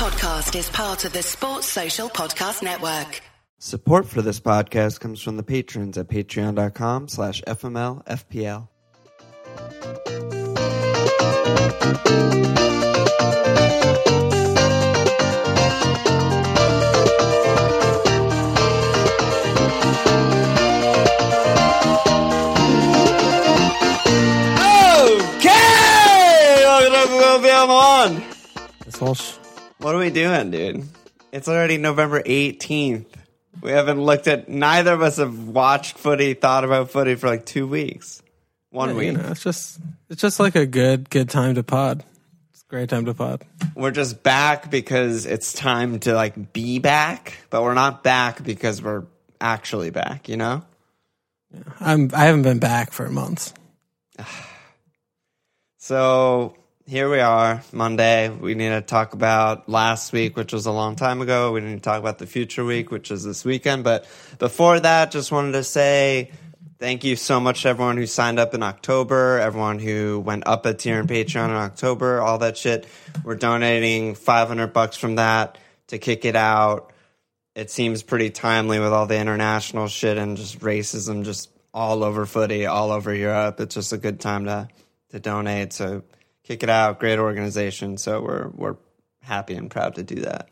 podcast is part of the Sports Social Podcast Network. Support for this podcast comes from the patrons at patreon.com slash fmlfpl. Okay! Welcome to FML on. This whole sh- What are we doing, dude? It's already November 18th. We haven't looked at, neither of us have watched footy, thought about footy for like two weeks. One you week. know, it's just it's just like a good good time to pod. It's a great time to pod. We're just back because it's time to like be back, but we're not back because we're actually back, you know? I'm I haven't been back for months. So here we are, Monday. We need to talk about last week, which was a long time ago. We need to talk about the future week, which is this weekend. But before that, just wanted to say thank you so much to everyone who signed up in October, everyone who went up a tier in Patreon in October, all that shit. We're donating 500 bucks from that to kick it out. It seems pretty timely with all the international shit and just racism just all over footy, all over Europe. It's just a good time to to donate. So kick it out. Great organization. So we're we're happy and proud to do that.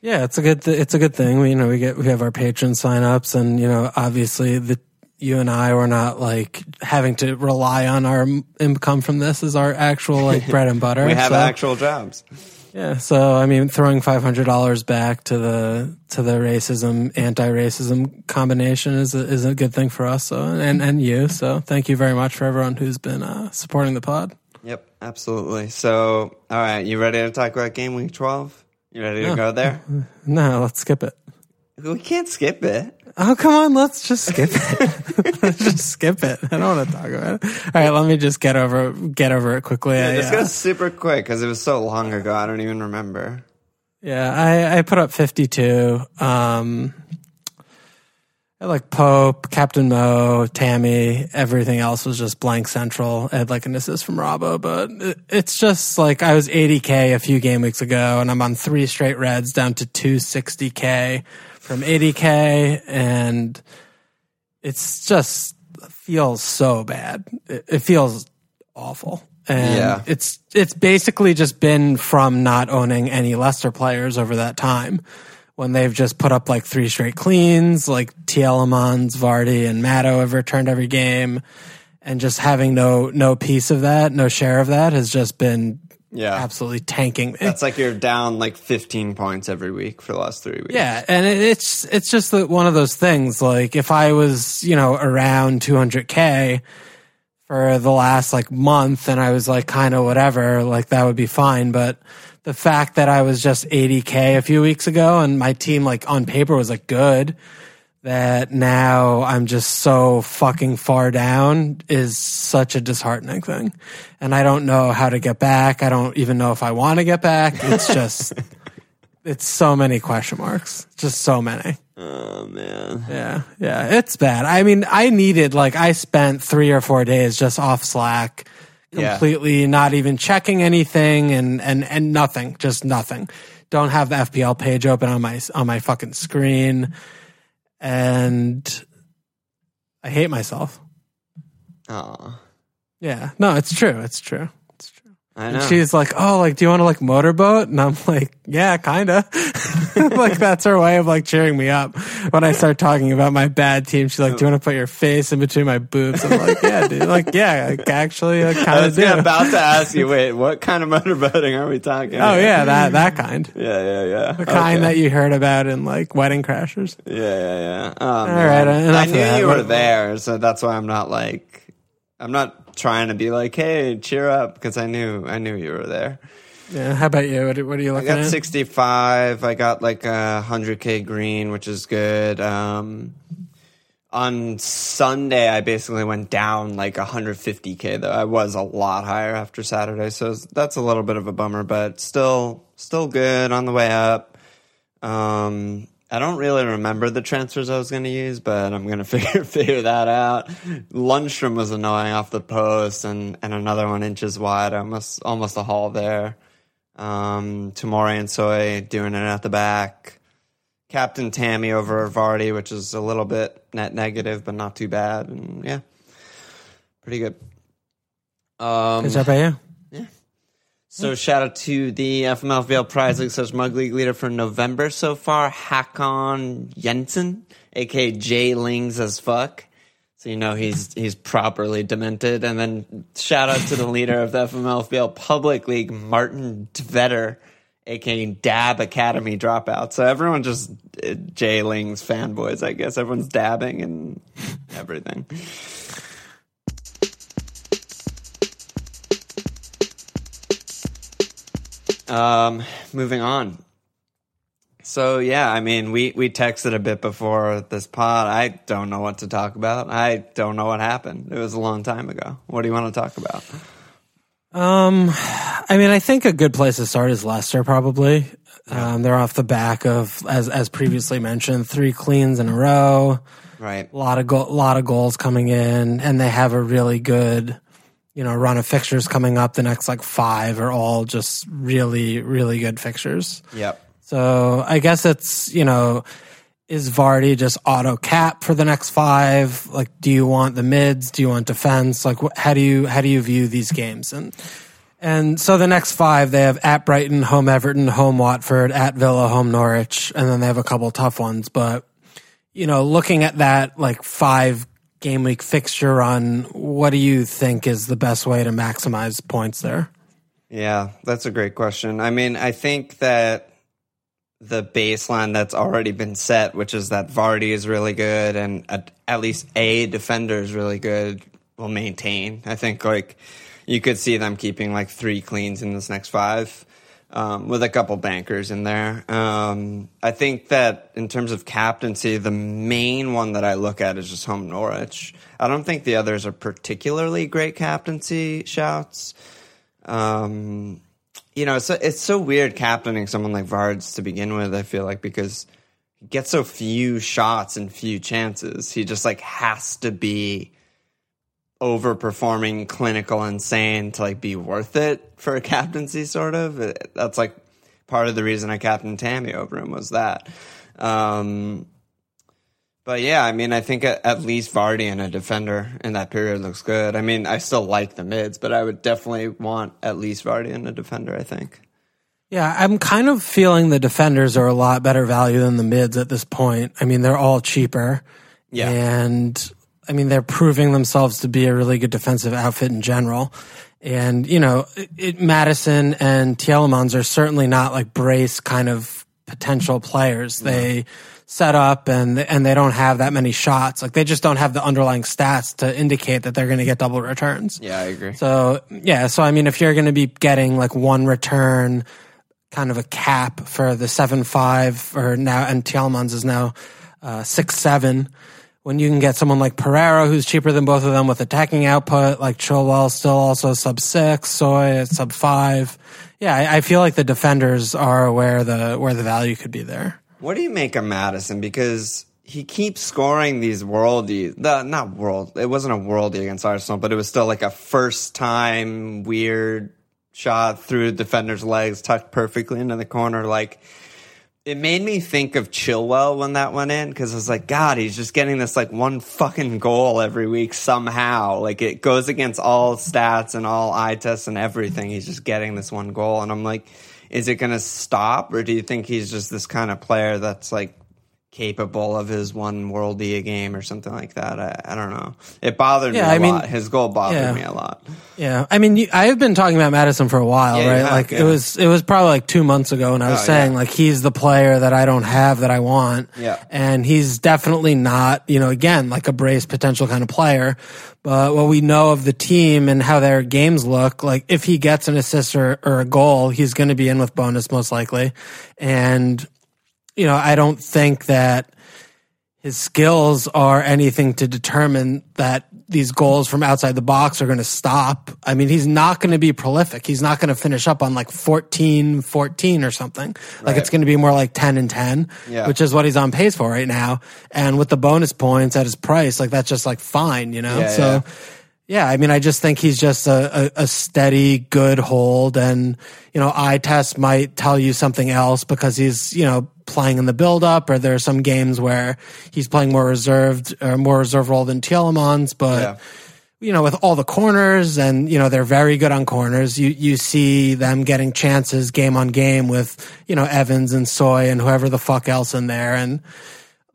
Yeah, it's a good th- it's a good thing. We you know we get we have our patron signups, and you know obviously the you and I were not like having to rely on our income from this as our actual like bread and butter. We have so, actual jobs. yeah. So I mean, throwing five hundred dollars back to the to the racism anti racism combination is a, is a good thing for us. So and and you. So thank you very much for everyone who's been uh, supporting the pod. Yep, absolutely. So all right, you ready to talk about game week twelve? You ready to go there? No, let's skip it. We can't skip it. Oh, come on. Let's just skip it. let's just skip it. I don't want to talk about it. All right. Let me just get over, get over it quickly. I, Just uh, go super quick because it was so long ago. I don't even remember. yeah, I, I put up 52. Um, like Pope, Captain Mo, Tammy. Everything else was just blank central. I had like an assist from Robbo, but it, it's just like I was 80K a few game weeks ago and I'm on three straight reds down to 260K from 80K. And it's just feels so bad. It, it feels awful. And Yeah. it's it's basically just been from not owning any Leicester players over that time. When they've just put up like three straight cleans, like Tielemans, Vardy, and Matto have returned every game, and just having no no piece of that, no share of that, has just been Yeah, absolutely tanking. That's like you're down like 15 points every week for the last three weeks. Yeah, and it, it's it's just one of those things. Like if I was, you know, around 200k for the last like month, and I was like kind of whatever, like that would be fine. But the fact that I was just 80k a few weeks ago, and my team like on paper was like good, that now I'm just so fucking far down is such a disheartening thing, and I don't know how to get back. I don't even know if I want to get back. It's just. It's so many question marks. Just so many. Oh man. Yeah. Yeah. It's bad. I mean, I needed, like, I spent three or four days just off Slack, Yeah. completely not even checking anything and, and, and nothing, just nothing. Don't have the FPL page open on my, on my fucking screen. And I hate myself. Oh, Yeah. No, it's true. It's true. It's true. I know. And she's like, "Oh, like, do you want to like motorboat?" And I'm like, "Yeah, kinda." like that's her way of like cheering me up when I start talking about my bad team. She's like, "Do you want to put your face in between my boobs?" I'm like, "Yeah, dude. Like, yeah, I actually, I I kind of I was do." about to ask you. Wait, what kind of motorboating are we talking? oh about? yeah, that that kind, yeah, yeah, yeah. the kind that you heard about in like Wedding Crashers. Yeah, yeah, yeah. Oh, All man. Uh, right, I of knew you were there, so that's why I'm not like, I'm not trying to be like, hey, cheer up, because I knew, I knew you were there. Yeah. How about you? What, what are you looking at? I got at? 65. I got like a 100k green, which is good. Um, on Sunday, I basically went down like 150k though. I was a lot higher after Saturday, so that's a little bit of a bummer, but still, still good on the way up. Um, I don't really remember the transfers I was going to use, but I'm going to figure figure that out. Lundstram was annoying off the post, and, and another one inches wide. Almost almost a haul there. Um, Tomori and Soy doing it at the back. Captain Tammy over Vardy, which is a little bit net negative, but not too bad. And yeah, pretty good. Um, Good job by you. So shout out to the FMLFPL Prize League slash Mug League leader for November so far, Hakon Jensen, aka J Lings as fuck. So you know he's he's properly demented. And then shout out to the leader of the FMLFPL Public League, Martin Dvetter, aka Dab Academy dropout. So everyone just uh, J Lings fanboys, I guess. Everyone's dabbing and everything. Um, moving on. So yeah, I mean, we we texted a bit before this pod. I don't know what to talk about. I don't know what happened. It was a long time ago. What do you want to talk about? Um, I mean, I think a good place to start is Leicester. Probably, um, they're off the back of as as previously mentioned, three cleans in a row. Right. A lot of go- lot of goals coming in, and they have a really good, you know, run of fixtures coming up. The next like five are all just really really good fixtures. Yep. So I guess it's, you know, is Vardy just auto cap for the next five? Like, do you want the mids? Do you want defense? Like, wh- how do you, how do you view these games? And, and so the next five, they have at Brighton, home Everton, home Watford, at Villa, home Norwich, and then they have a couple tough ones. But, you know, looking at that like five game week fixture on what do you think is the best way to maximize points there? Yeah, that's a great question. I mean, I think that the baseline that's already been set, which is that Vardy is really good and at, least a defender is really good, will maintain. I think like you could see them keeping like three cleans in this next five. Um, with a couple bankers in there. Um, I think that in terms of captaincy, the main one that I look at is just home Norwich. I don't think the others are particularly great captaincy shouts. Um, you know, it's so, it's so weird captaining someone like Vards to begin with. I feel like because he gets so few shots and few chances, he just like has to be overperforming, clinical, insane to like be worth it for a captaincy. Sort of. That's like part of the reason I captained Tammy over him was that. Um, but yeah, I mean, I think at, at least Vardy and a defender in that period looks good. I mean, I still like the mids, but I would definitely want at least Vardy and a defender. I think. Yeah, I'm kind of feeling the defenders are a lot better value than the mids at this point. I mean, they're all cheaper. Yeah. And I mean, they're proving themselves to be a really good defensive outfit in general. And, you know, it, it, Maddison and Tielemans are certainly not like brace kind of potential players. They set up and, and they don't have that many shots. Like they just don't have the underlying stats to indicate that they're going to get double returns. Yeah, I agree. So yeah, so I mean, if you're going to be getting like one return, kind of a cap for the seven five or now, and Tielemans is now uh, six seven. When you can get someone like Pereira, who's cheaper than both of them with attacking output, like Chilwell still also sub six, Soy at sub five. Yeah, I, I feel like the defenders are where the where the value could be there. What do you make of Maddison? Because he keeps scoring these worldies. The, not world. It wasn't a worldie against Arsenal, but it was still like a first time weird shot through the defender's legs, tucked perfectly into the corner. Like it made me think of Chilwell when that went in because I was like, God, he's just getting this like one fucking goal every week somehow. Like it goes against all stats and all eye tests and everything. He's just getting this one goal, and I'm like, is it going to stop, or do you think he's just this kind of player that's like capable of his one worldie a game or something like that? I, I don't know. It bothered Yeah, me a I mean- lot. His goal bothered yeah. me a lot. Yeah, I mean, you, I have been talking about Maddison for a while, Yeah, right? have, like it was, it was probably like two months ago, and I was Oh, saying like he's the player that I don't have that I want. Yeah. and he's definitely not, you know, again like a brace potential kind of player. But what we know of the team and how their games look, like if he gets an assist or, or a goal, he's going to be in with bonus most likely. And you know, I don't think that his skills are anything to determine that these goals from outside the box are going to stop. I mean, he's not going to be prolific. He's not going to finish up on like 14, 14 or something. Like it's going to be more like 10 and 10, Yeah. which is what he's on pace for right now. And with the bonus points at his price, like that's just like fine, you know? Yeah, so, yeah. Yeah, I mean, I just think he's just a, a, a steady, good hold, and you know, eye test might tell you something else because he's you know playing in the build up, or there are some games where he's playing more reserved or more reserve role than Tielemans, but. Yeah. You know, with all the corners, and you know they're very good on corners. You you see them getting chances game on game with you know Evans and Soy and whoever the fuck else in there, and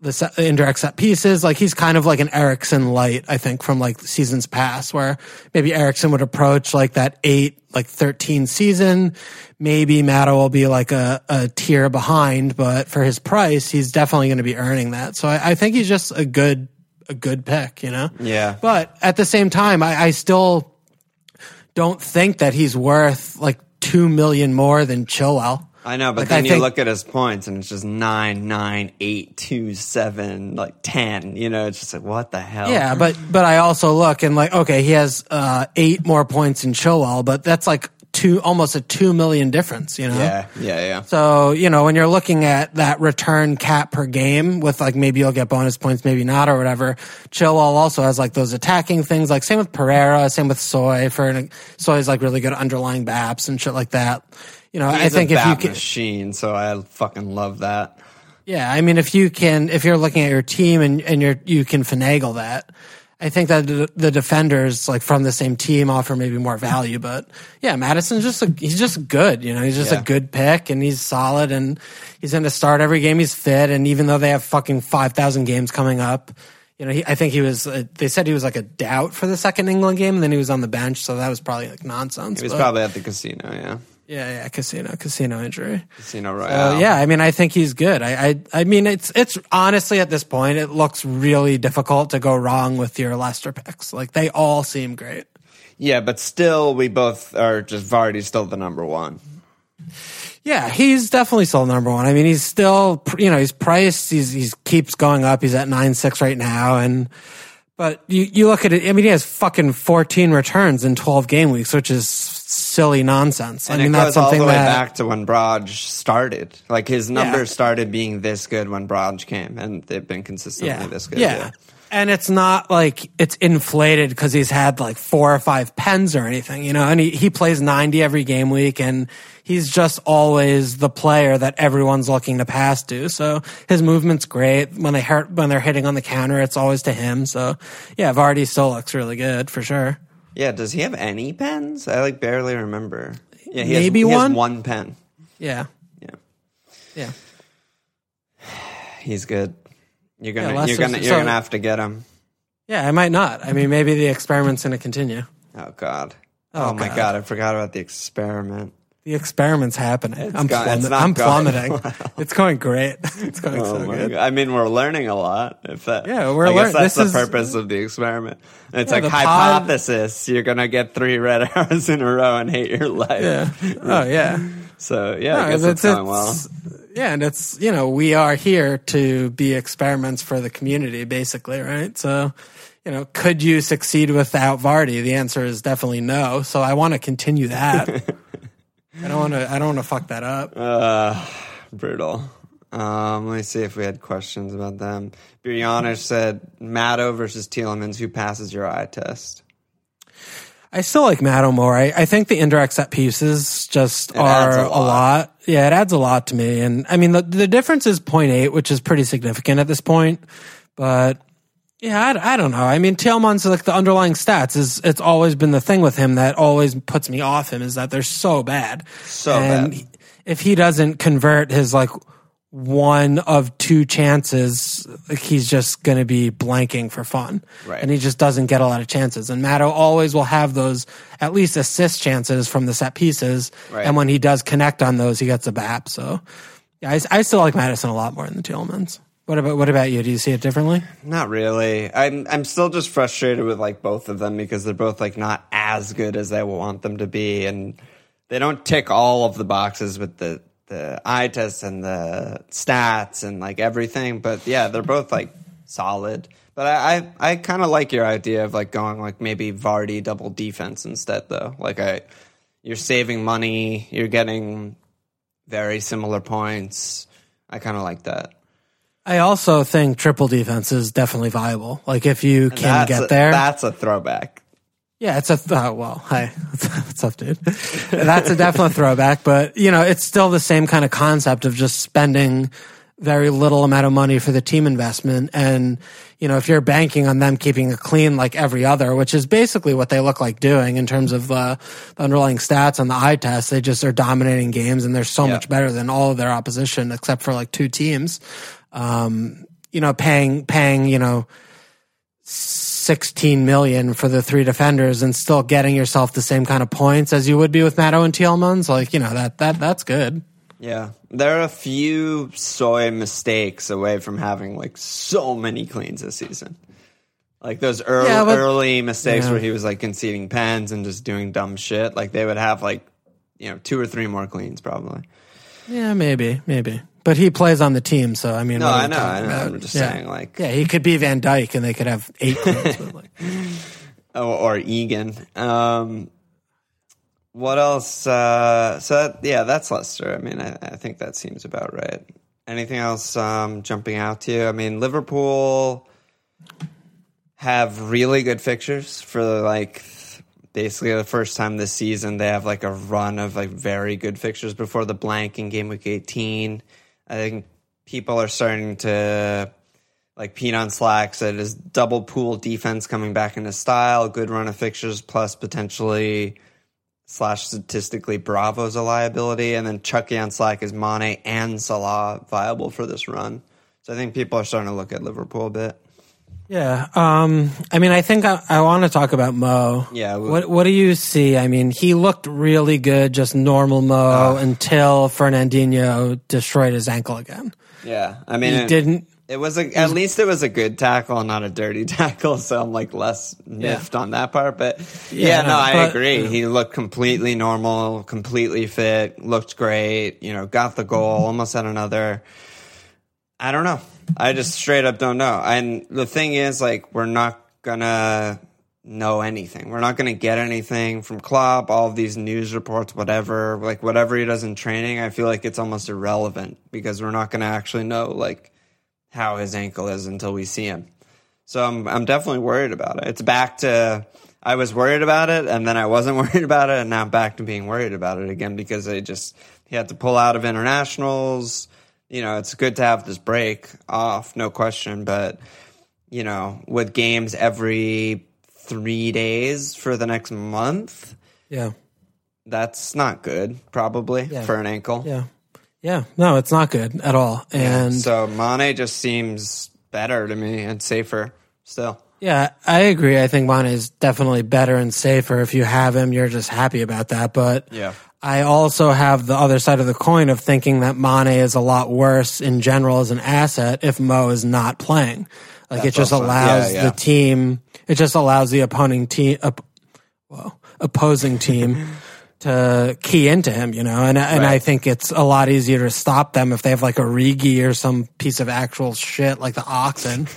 the set, indirect set pieces. Like he's kind of like an Eriksen light, I think, from like seasons past, where maybe Eriksen would approach like that eight, like 13 season. Maybe Matto will be like a, a tier behind, but for his price, he's definitely going to be earning that. So I, I think he's just a good, a good pick, you know? Yeah. But at the same time, I, I still don't think that he's worth like two million more than Chilwell. I know, but Like, then I you think- look at his points and it's just nine, nine, eight, two, seven, like ten. You know, it's just like what the hell? Yeah, but but I also look and like okay, he has uh, eight more points in Chilwell, but that's like two almost a two million difference, you know. yeah, yeah, yeah. So you know when you're looking at that return cap per game with like maybe you'll get bonus points, maybe not or whatever. Chilwell also has like those attacking things, like same with Pereira, same with Soy. For an, Soy's like really good underlying BAPS and shit like that. You know, I think a if you can, machine, so I fucking love that. Yeah, I mean, if you can, if you're looking at your team and and you're you can finagle that, I think that the, defenders like from the same team offer maybe more value. But yeah, Maddison's just a, he's just good. You know, he's just Yeah. a good pick and he's solid and he's going to start every game he's fit. And even though they have fucking five thousand games coming up. You know, he, I think he was. Uh, they said he was like a doubt for the second England game, and then he was on the bench, so that was probably like nonsense. He was but- probably at the casino. Yeah, yeah, yeah, casino, casino injury. Casino Royale. yeah, I mean, I think he's good. I, I, I mean, it's it's honestly at this point, it looks really difficult to go wrong with your Leicester picks. Like they all seem great. yeah, but still, we both are just Vardy's still the number one. Yeah, he's definitely still number one. I mean, he's still, you know, he's priced. He's he's keeps going up. He's at nine six right now, and but you you look at it. I mean, he has fucking fourteen returns in twelve game weeks, which is silly nonsense. And I mean, it that's goes all something the way that back to when Braj started. Like his numbers Yeah. started being this good when Braj came, and they've been consistently yeah, this good. yeah. And it's not like it's inflated because he's had like four or five pens or anything, you know. And he, he plays ninety every game week, and he's just always the player that everyone's looking to pass to. So his movement's great. When they hurt, when they're hitting on the counter, it's always to him. So yeah, Vardy still looks really good for sure. Yeah, does he have any pens? I like barely remember. Yeah, he Maybe has, he one? Has one pen. Yeah, Yeah, yeah. he's good. You're gonna, Yeah, you're gonna, you're so- gonna have to get him. Yeah, I might not. I mean, maybe the experiment's going to continue. Oh God. Oh, Oh, my God. God, I forgot about the experiment. The experiment's happening. I'm, plummet- I'm plummeting. well. It's going great. It's going Oh so good. God. I mean, we're learning a lot. If that, Yeah, we're I guess learn- that's this the is- purpose of the experiment. And it's Yeah, like the pod- hypothesis. You're gonna get three red arrows in a row and hate your life. Yeah. Oh yeah. So yeah, I No, guess it's, going well. it's- Yeah, and it's you know we are here to be experiments for the community, basically, right? So, you know, could you succeed without Vardy? The answer is definitely no. So I want to continue that. I don't want to. I don't want to fuck that up. Uh, brutal. Um, let me see if we had questions about them. Biryanish said Matto versus Tielemans. Who passes your eye test? I still like Matt more. I, I think the indirect set pieces just It are a a lot. lot. Yeah, it adds a lot to me. And I mean, the, the difference is 0.8, which is pretty significant at this point. But yeah, I, I don't know. I mean, Tielemans, like the underlying stats is, it's always been the thing with him that always puts me off him is that they're so bad. So and bad. if he doesn't convert his like one of two chances, like he's just going to be blanking for fun. Right. And he just doesn't get a lot of chances. And Matto always will have those at least assist chances from the set pieces. Right. And when he does connect on those, he gets a BAP. So yeah, I, I still like Maddison a lot more than the Tielemans. What about what about you? Do you see it differently? Not really. I'm I'm still just frustrated with like both of them because they're both like not as good as I want them to be, and they don't tick all of the boxes with the the eye test and the stats and like everything. But yeah, they're both like solid. But I I, I kind of like your idea of like going like maybe Vardy double defense instead though. Like I, you're saving money, you're getting very similar points. I kind of like that. I also think triple defense is definitely viable. Like if you can That's get a, there. That's a throwback. Yeah, it's a th- uh, well, hi, what's up, dude? That's a definite throwback, but you know, it's still the same kind of concept of just spending very little amount of money for the team investment, and you know, if you're banking on them keeping it clean like every other, which is basically what they look like doing in terms of uh, the underlying stats on the eye test, they just are dominating games, and they're so Yeah. much better than all of their opposition except for like two teams. Um, you know, paying paying you know 16 million for the three defenders and still getting yourself the same kind of points as you would be with Matto and Tielemans, like, you know, that, that, that's good. Yeah, there are a few soy mistakes away from having like so many cleans this season. Like those early Yeah, but- early mistakes Yeah. where he was like conceding pens and just doing dumb shit. Like they would have like you know two or three more cleans probably. Yeah, maybe, maybe. But he plays on the team, so I mean, No, I know, I know. About? I'm just Yeah. saying like Yeah, he could be Van Dijk and they could have eight but, like, or, or Egan. Um, what else? Uh, so that, yeah, that's Leicester. I mean, I, I think that seems about right. Anything else um, jumping out to you? I mean, Liverpool have really good fixtures for like basically the first time this season. They have like a run of like very good fixtures before the blank in game week 18. I think people are starting to like Pete on Slack said, is double pool defense coming back into style, good run of fixtures, plus potentially slash statistically Bravo's a liability, and then Chucky on Slack is Mane and Salah viable for this run. So I think people are starting to look at Liverpool a bit. Yeah. Um, I mean, I think I, I want to talk about Mo. Yeah, What, what do you see? I mean, he looked really good, just normal Mo until Fernandinho destroyed his ankle again. Yeah, I mean, He it, didn't, it was a, at least it was a good tackle, not a dirty tackle. So I'm like less miffed on that part. But yeah, Yeah, no, I but- agree. He looked completely normal, completely fit, looked great. You know, got the goal, almost had another. I don't know. I just straight up don't know. And the thing is, like, we're not gonna know anything. We're not gonna get anything from Klopp. All these news reports, whatever, like whatever he does in training, I feel like it's almost irrelevant because we're not gonna actually know like how his ankle is until we see him. So I'm I'm definitely worried about it. It's back to I was worried about it and then I wasn't worried about it and now I'm back to being worried about it again because I just he had to pull out of internationals. You know, it's good to have this break off, no question, but you know, with games every 3 days for the next month, yeah. that's not good probably Yeah. for an ankle. Yeah. Yeah. No, it's not good at all. And so Mane just seems better to me and safer still. yeah, I agree. I think Mane is definitely better and safer. If you have him, you're just happy about that. But Yeah. I also have the other side of the coin of thinking that Mane is a lot worse in general as an asset if Mo is not playing. Like That's it just also- allows yeah, yeah. the team, it just allows the opposing team, op, well, opposing team to key into him, you know, and and I think it's a lot easier to stop them if they have like a Rigi or some piece of actual shit like the Oxen.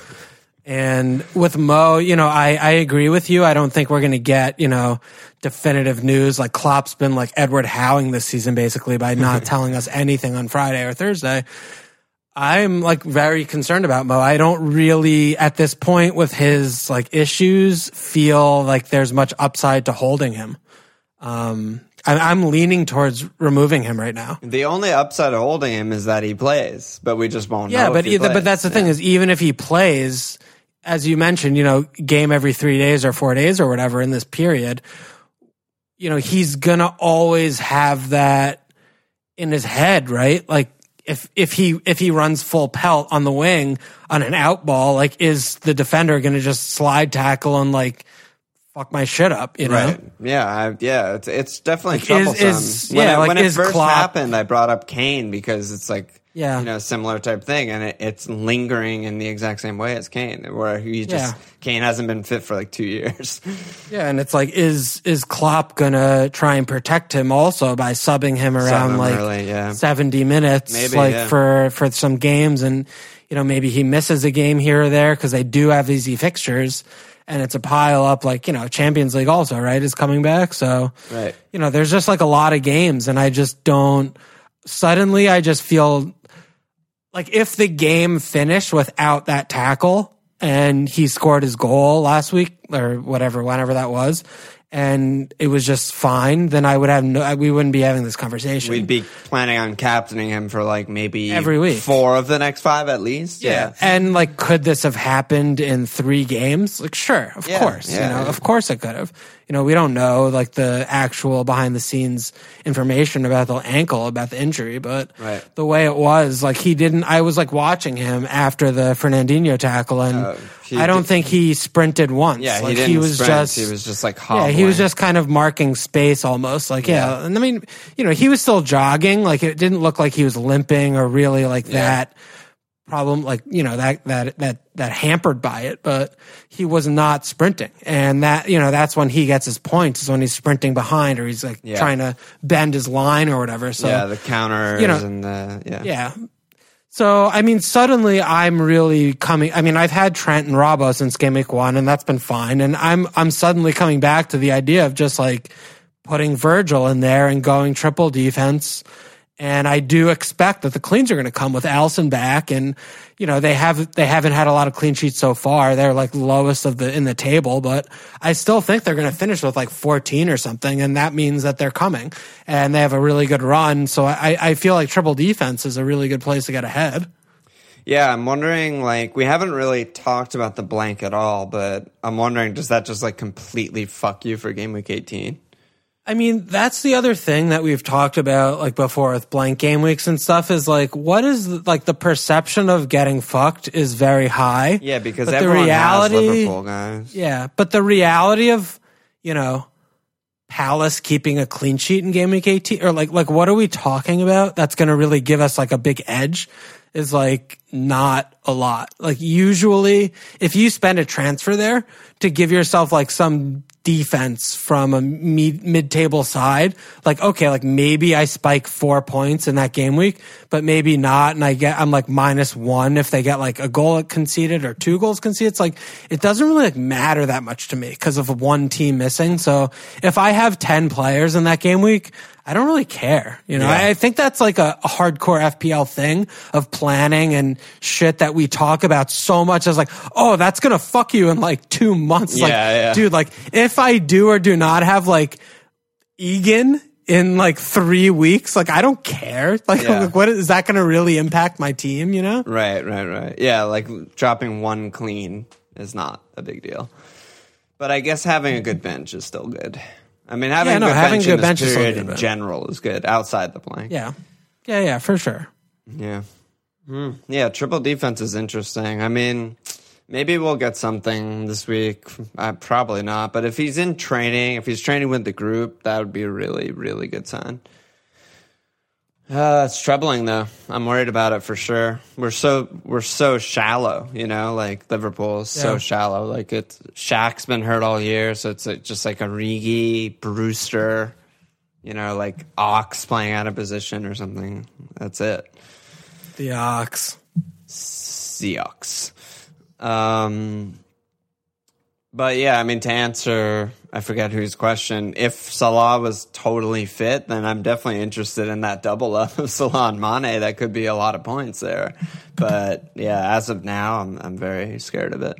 And with Mo, you know, I, I agree with you. I don't think we're going to get, you know, definitive news. Like Klopp's been like Edward Howing this season basically by not telling us anything on Friday or Thursday. I'm like very concerned about Mo. I don't really at this point with his like issues feel like there's much upside to holding him. Um, I, I'm leaning towards removing him right now. The only upside of holding him is that he plays, but we just won't Yeah, know. but if he either, but that's the thing is even if he plays, as you mentioned, you know, game every three days or four days or whatever in this period, you know, he's gonna always have that in his head, right? Like if if he if he runs full pelt on the wing on an out ball, like is the defender gonna just slide tackle and like fuck my shit up, you know? Right. Yeah. I, yeah. It's it's definitely Like, troublesome. is- when yeah, it, like, when it is first Klopp- happened, I brought up Kane because it's like Yeah. you know similar type thing, and it, it's lingering in the exact same way as Kane, where he just Yeah. Kane hasn't been fit for like two years. Yeah, and it's like, is is Klopp gonna try and protect him also by subbing him around him like early, yeah. seventy minutes, Maybe, like yeah. for for some games, and you know maybe he misses a game here or there because they do have easy fixtures, and it's a pile up. Like you know, Champions League also right is coming back, so Right. you know, there's just like a lot of games, and I just don't. Suddenly, I just feel like if the game finished without that tackle, and he scored his goal last week or whatever, whenever that was, and it was just fine, then I would have no, we wouldn't be having this conversation. We'd be planning on captaining him for like maybe Every week. four of the next five at least. Yeah. And like, could this have happened in three games? Like, sure, of Yeah, course. yeah, you know, of course it could have. You know, we don't know like the actual behind the scenes information about the ankle, about the injury, but Right. the way it was, like he didn't, I was like watching him after the Fernandinho tackle and Uh, I don't did- think he sprinted once. Yeah, like, he didn't was sprint. just, he was just like hobbling. yeah, he was just kind of marking space almost. Like, yeah. And I mean, you know, he was still jogging. Like, it didn't look like he was limping or really like that problem, like, you know, that, that, that, that hampered by it, but he was not sprinting. And that, you know, that's when he gets his points is when he's sprinting behind or he's like Yeah. trying to bend his line or whatever. So, yeah, the counters you know, and the yeah. yeah. So, I mean, suddenly I'm really coming. I mean, I've had Trent and Robbo since game week one, and that's been fine. And I'm I'm suddenly coming back to the idea of just like putting Virgil in there and going triple defense. And I do expect that the cleans are going to come with Alisson back, and you know they have they haven't had a lot of clean sheets so far. They're like lowest of the in the table, but I still think they're going to finish with like 14 or something, and that means that they're coming and they have a really good run. So I I feel like triple defense is a really good place to get ahead. Yeah, I'm wondering, like, we haven't really talked about the blank at all, but I'm wondering, does that just, like, completely fuck you for game week 18? I mean, that's the other thing that we've talked about like before with blank game weeks and stuff is like what is like the perception of getting fucked is very high. Yeah, because the everyone reality- has Liverpool, guys. Yeah, but the reality of, you know, Palace keeping a clean sheet in game week 18 or like like what are we talking about that's going to really give us like a big edge is like not a lot. Like usually if you spend a transfer there to give yourself like some defense from a mid- mid-table side, like okay, like maybe I spike 4 points in that game week, but maybe not and I get I'm like minus 1 if they get like a goal conceded or two goals conceded. It's like it doesn't really like matter that much to me because of one team missing. So if I have 10 players in that game week, I don't really care. You know, Yeah. I, think that's like a, a hardcore FPL thing of planning and shit that we talk about so much as like, oh, that's going to fuck you in like two months. like, Yeah, yeah. dude, like if I do or do not have like Egan in like three weeks, like I don't care. Like, Yeah. like, what is that going to really impact my team? You know? Right, right, right. Yeah, like, dropping one clean is not a big deal. But I guess having a good bench is still good. I mean, having Yeah, a no, good having bench good in this bench is period good, in general is good, outside the blank. Yeah. Yeah, yeah, for sure. Yeah. Hmm. Yeah, triple defense is interesting. I mean, maybe we'll get something this week. Uh, probably not. But if he's in training, if he's training with the group, that would be a really, really good sign. Uh, it's troubling though. I'm worried about it for sure. We're so we're so shallow, you know. Like Liverpool is so shallow. Like it's Shaq's been hurt all year, so it's like, just like a Rigi, Brewster, you know, like Ox playing out of position or something. That's it. The Ox. Seahawks. Um, but yeah, I mean, to answer, I forget whose question. If Salah was totally fit, then I'm definitely interested in that double up of Salah and Mane. That could be a lot of points there. But yeah, as of now, I'm I'm very scared of it.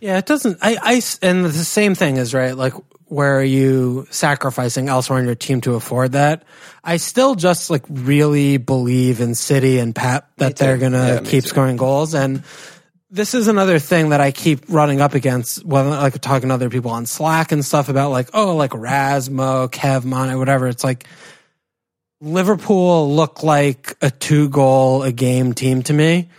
Yeah, it doesn't. I, I and the same thing is right. Like, where are you sacrificing elsewhere on your team to afford that? I still just like really believe in City and Pep that they're gonna Yeah, keep too. scoring goals. And this is another thing that I keep running up against when like talking to other people on Slack and stuff about like, oh, like Rasmo, Kev, Mane, whatever. It's like Liverpool look like a two goal a game team to me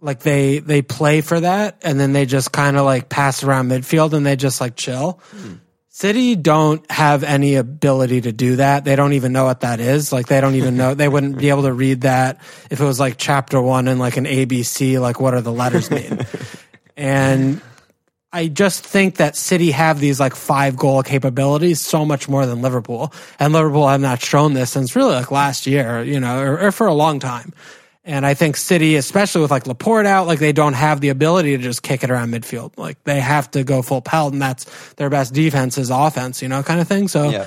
like they they play for that and then they just kind of like pass around midfield and they just like chill. Hmm. City don't have any ability to do that. They don't even know what that is. Like they don't even know they wouldn't be able to read that if it was like chapter 1 in like an ABC like what are the letters mean. and I just think that City have these like five goal capabilities so much more than Liverpool. And Liverpool have not shown this since really like last year, you know, or, or for a long time. And I think City, especially with like Laporte out, like they don't have the ability to just kick it around midfield. Like they have to go full pelt and that's their best defense is offense, you know, kind of thing. So, Yeah.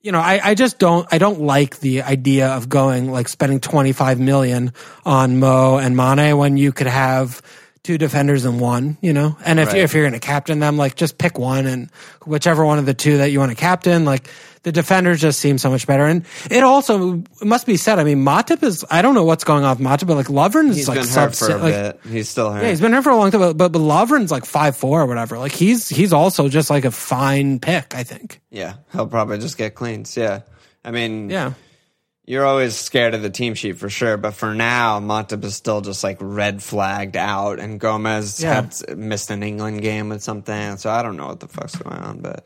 you know, I, I just don't, I don't like the idea of going like spending 25 million on Mo and Mane when you could have two defenders and one, you know. And if Right. if you're going to captain them, like just pick one and whichever one of the two that you want to captain, like the defenders just seem so much better. And it also it must be said. I mean, Matip is I don't know what's going on with Matip, but like Lovren is He's like been hurt for a like, bit. He's still hurt. Yeah, he's been here for a long time, but, but, but Lovren's like five four or whatever. Like he's he's also just like a fine pick, I think. yeah, he'll probably just get cleans. Yeah. I mean, Yeah. you're always scared of the team sheet for sure, but for now, Matip is still just like red flagged out, and Gomez Yeah. had missed an England game with something, so I don't know what the fuck's going on, but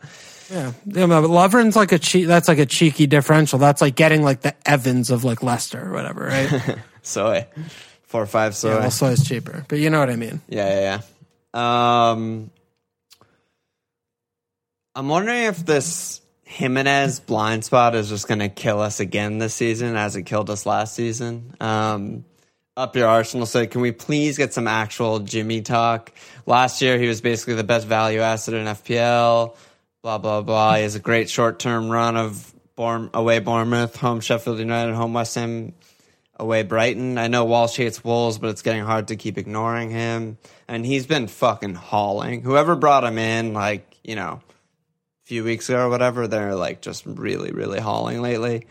Yeah, yeah but Lovren's like a cheat. That's like a cheeky differential. That's like getting like the Evans of like Leicester or whatever, right? soy, four or five soy. yeah, well, soy's cheaper, but you know what I mean. Yeah, yeah, yeah. Um, I'm wondering if this Jimenez blind spot is just going to kill us again this season, as it killed us last season. Um, up your Arsenal said, "Can we please get some actual Jimmy talk?" Last year, he was basically the best value asset in FPL. Blah blah blah. He has a great short term run of away Bournemouth, home Sheffield United, home West Ham, away Brighton. I know Walsh hates Wolves, but it's getting hard to keep ignoring him. And he's been fucking hauling. Whoever brought him in, like, you know, a few weeks ago or whatever, they're like just really, really hauling lately.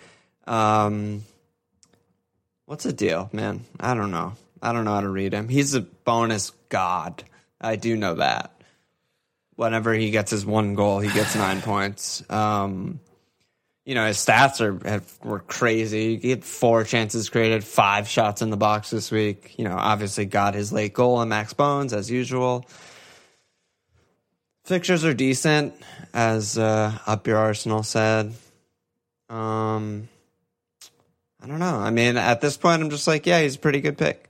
Um, what's the deal, man? I don't know. I don't know how to read him. He's a bonus god. I do know that. Whenever he gets his one goal, he gets nine points. Um, you know his stats are have, were crazy. He had four chances created, five shots in the box this week. You know, obviously got his late goal and Max Bones as usual. Fixtures are decent, as uh, Up Your Arsenal said. Um, I don't know. I mean, at this point, I'm just like, yeah, he's a pretty good pick.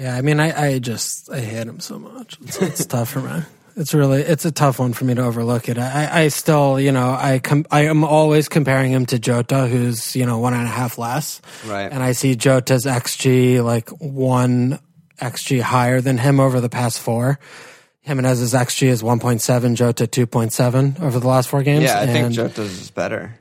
Yeah, I mean, I, I just I hate him so much. It's, it's tough for me. It's really it's a tough one for me to overlook it. I, I still, you know, I com- I am always comparing him to Jota, who's you know one and a half less, Right. and I see Jota's xG like one xG higher than him over the past four. Jimenez's xG is one point seven, Jota two point seven over the last four games. Yeah, I think and- Jota's is better.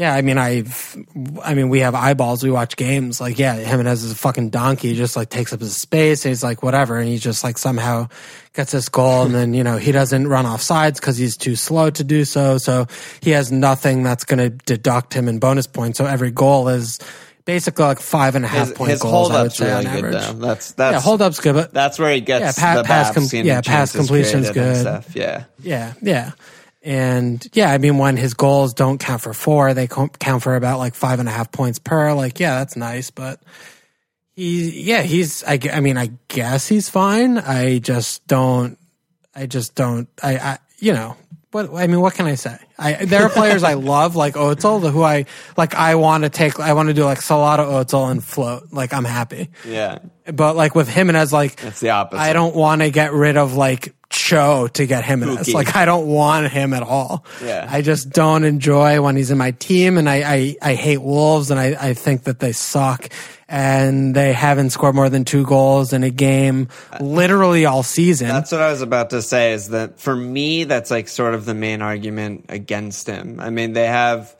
Yeah, I mean, I've, I mean, we have eyeballs. We watch games. Like, yeah, Jimenez is a fucking donkey. He just like takes up his space. And he's like, whatever. And he just like somehow gets this goal. And then, you know, he doesn't run off sides because he's too slow to do so. So he has nothing that's going to deduct him in bonus points. So every goal is basically like five and a half His, point his goals. I would holdup's say really on good though. That's that's yeah, hold up's good, but That's where he gets Yeah, pa- the pass com- yeah, pass completion's And good. stuff. Yeah, Yeah, yeah. And yeah, I mean, when his goals don't count for four, they count for about like five and a half points per. Like, yeah, that's nice. But he, yeah, he's, I, I mean, I guess he's fine. I just don't, I just don't, I, I you know, what, I mean, what can I say? I, there are players I love, like the- who I, like, I want to take, I want to do like Salado Özil and float. Like, I'm happy. yeah. But like with him and as like, It's the opposite. I don't want to get rid of like Cho to get him in this. Like I don't want him at all. Yeah. I just don't enjoy when he's in my team and I, I, I hate Wolves and I, I think that they suck and they haven't scored more than two goals in a game literally all season. That's what I was about to say. Is that for me? That's like sort of the main argument against him. I mean, they have,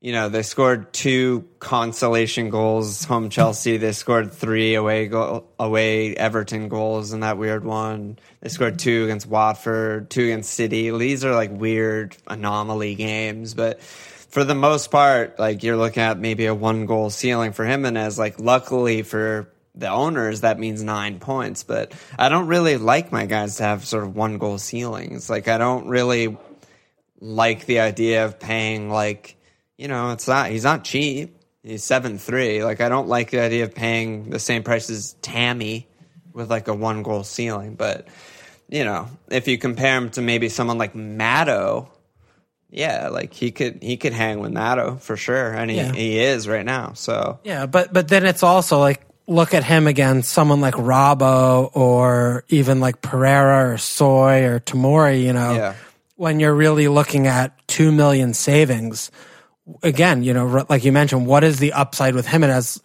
you know, they scored two consolation goals home Chelsea. They scored three away away Everton goals in that weird one. They scored two against Watford, two against City. These are like weird anomaly games, but for the most part, like you're looking at maybe a one goal ceiling for Jimenez. Like luckily for the owners, that means nine points. But I don't really like my guys to have sort of one goal ceilings. Like I don't really like the idea of paying like you know it's not he's not cheap. He's seven three. Like I don't like the idea of paying the same price as Tammy with like a one goal ceiling. But you know if you compare him to maybe someone like Matto. Yeah, like he could he could hang with Matto for sure, and he, Yeah. he is right now. So Yeah, but but then it's also like look at him against someone like Robbo or even like Pereira or Soy or Tomori, you know. Yeah. When you're really looking at 2 million savings, again, you know, like you mentioned, what is the upside with him and as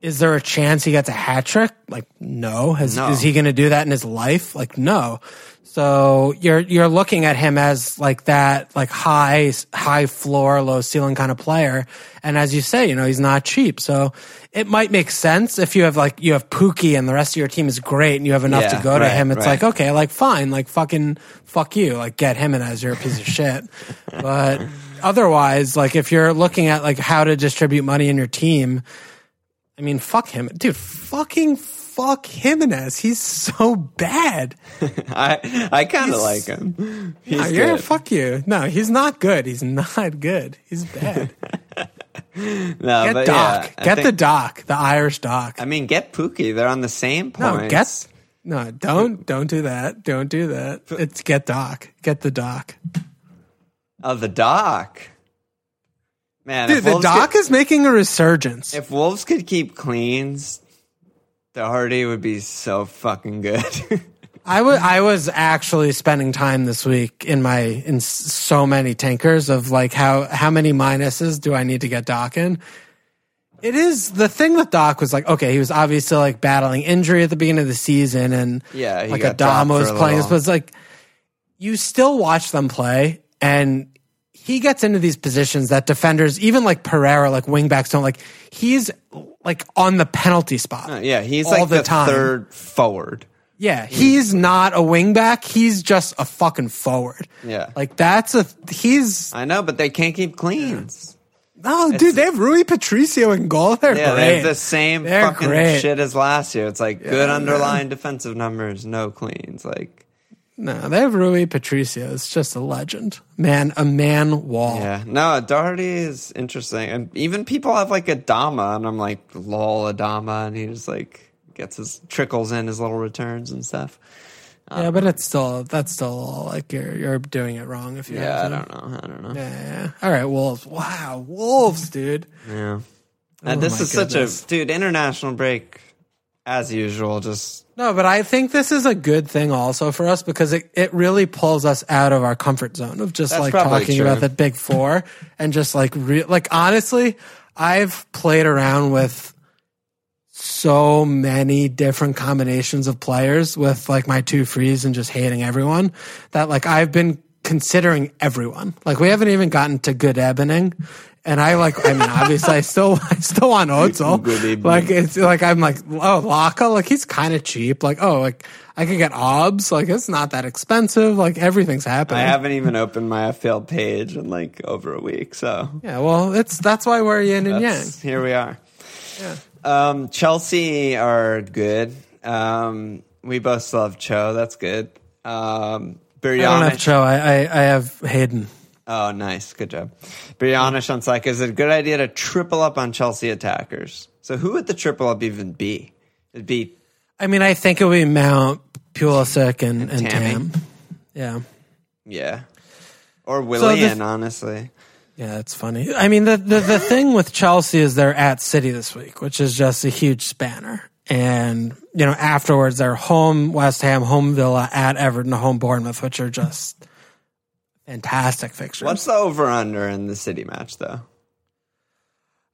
Is there a chance he gets a hat trick? Like, no. Has, No. Is he going to do that in his life? Like, no. So you're you're looking at him as like that, like high high floor, low ceiling kind of player. And as you say, you know, he's not cheap. So it might make sense if you have like you have Pukki and the rest of your team is great and you have enough Yeah, to go to him. It's right. like okay, like fine, like fucking fuck you, like get him and as you're a piece of shit. But otherwise, like if you're looking at like how to distribute money in your team, I mean, fuck him, dude. Fucking fuck Jimenez. He's so bad. I I kind of like him. He's No, you're fuck you. No, he's not good. He's not good. He's bad. no, Get but Doc. yeah, get the Doc. The Irish Doc. I mean, get Pukki. They're on the same points. No, get. No, don't don't do that. Don't do that. It's get Doc. Get the Doc. Oh, the Doc. Man, Dude, the Doc could, is making a resurgence. if Wolves could keep cleans, Doherty would be so fucking good. I wa- I was actually spending time this week in my in so many tankers of like how how many minuses do I need to get Doc in? It is the thing with Doc was like okay, he was obviously like battling injury at the beginning of the season, and Yeah, he like Adama was playing, little. but it's like you still watch them play, and he gets into these positions that defenders, even like Pereira, like wingbacks, don't like. He's like on the penalty spot. Uh, yeah, he's all like the the, time. third forward. Yeah, he's not a wingback. He's just a fucking forward. Yeah. like that's a he's I know, but they can't keep cleans. no dude. They have Rui Patricio in goal. They're Yeah, great. they have the same They're fucking great. shit as last year. It's like good underlying defensive numbers, no cleans. Like, No, they have Rui Patricio. It's just a legend, man. A man wall. yeah, no, Doherty is interesting, and even people have like Adama, and I'm like, lol, Adama, and he just like gets his trickles in his little returns and stuff. Yeah, but it's still that's still like you're you're doing it wrong if you. Yeah, I don't know, I don't know. Yeah, yeah. All right, Wolves. Wow, Wolves, dude. Yeah. Oh And this my is such a dude international break, as usual. Just No, but I think this is a good thing also for us because it, it really pulls us out of our comfort zone of just That's like talking true. about the big four and just like re- like honestly, I've played around with so many different combinations of players with like my two frees and just hating everyone that like I've been considering everyone. Like we haven't even gotten to good ebening. And I like, I mean, obviously, I still, I still want Ozil. Like it's like I'm like, oh, Laka, like he's kind of cheap. Like oh, like I could get Obs. Like it's not that expensive. Like everything's happening. I haven't even opened my FPL page in like over a week, so yeah, well, it's that's why we're yin and yang. here we are. Yeah. Um, Chelsea are good. Um, we both love Cho. That's good. Um, I don't have Cho. I, I I have Hayden. Oh, nice. Good job. Biryanish on Slack. Is it a good idea to triple up on Chelsea attackers? So who would the triple up even be? It'd be I mean, I think it would be Mount, Pulisic, and, and Tammy. Tam. Yeah. yeah, or Willian. th- honestly, Yeah, it's funny. I mean, the, the the thing with Chelsea is they're at City this week, which is just a huge spanner. And you know, afterwards they're home West Ham, home Villa, at Everton, home Bournemouth, which are just fantastic fixture. what's the over under in the City match though?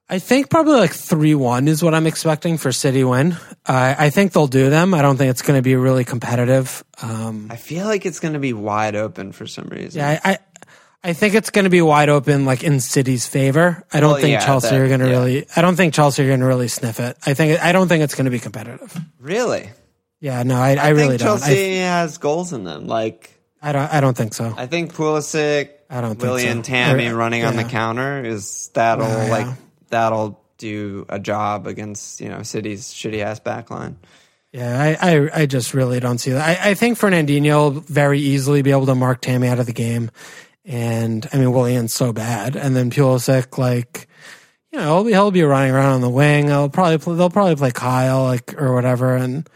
I think probably like three one is what I'm expecting for City win. I I think they'll do them. I don't think it's going to be really competitive. Um, I feel like it's going to be wide open for some reason. yeah, I. I I think it's going to be wide open, like in City's favor. I don't Well, think yeah, Chelsea that- are going to yeah. really. I don't think Chelsea are going to really sniff it. I think. I don't think it's going to be competitive. Really? Yeah, no, I, I, I, really think don't. Chelsea has goals in them. Like I, don't. I don't think so. I think Pulisic, I don't think Willian, so. Tammy Or- running on the counter is that'll Yeah, yeah. like that'll do a job against you know City's shitty ass backline. Yeah, I, I, I just really don't see that. I, I think Fernandinho will very easily be able to mark Tammy out of the game. And I mean, Willian's so bad. And then Pulisic, like, you know, he'll be, he'll be running around on the wing. They'll probably play, they'll probably play Kyle, like, or whatever. And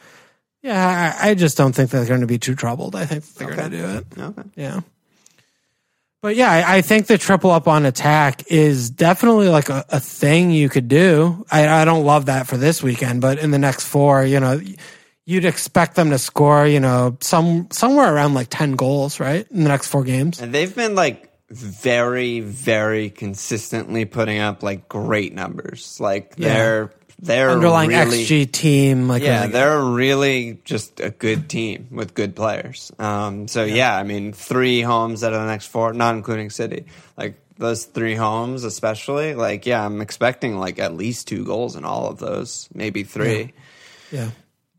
yeah, I, I just don't think they're going to be too troubled. I think they're going to do it. Okay. Yeah. But yeah, I, I think the triple up on attack is definitely like a, a thing you could do. I, I don't love that for this weekend, but in the next four, you know, you'd expect them to score, you know, some somewhere around like ten goals, right? In the next four games. And they've been like very, very consistently putting up like great numbers. Like they're they're Underlying really, XG team, like Yeah, really- they're really just a good team with good players. Um, so yeah. I mean, three homes out of the next four, not including City. Like those three homes, especially. Like yeah, I'm expecting like at least two goals in all of those, maybe three. yeah.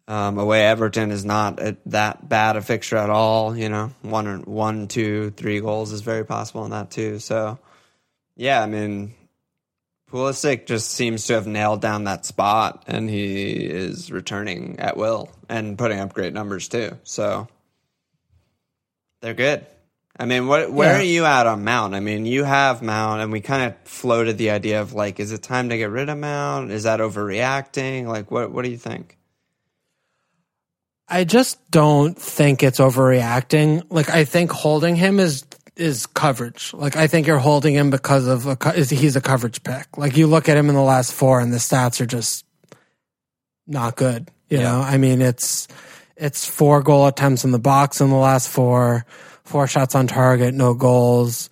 Um, away Everton is not a, that bad a fixture at all. You know, one, or, one, two, three goals is very possible in that too. So, yeah, I mean, Pulisic just seems to have nailed down that spot, and he is returning at will and putting up great numbers too. So, they're good. I mean, what, where Yeah. are you at on Mount? I mean, you have Mount, and we kind of floated the idea of like, is it time to get rid of Mount? Is that overreacting? Like, what what do you think? I just don't think it's overreacting. Like I think holding him is is coverage. Like I think you're holding him because of a is he's a coverage pick. Like you look at him in the last four and the stats are just not good. You Yeah. know, I mean it's it's four goal attempts in the box in the last four, four shots on target, no goals.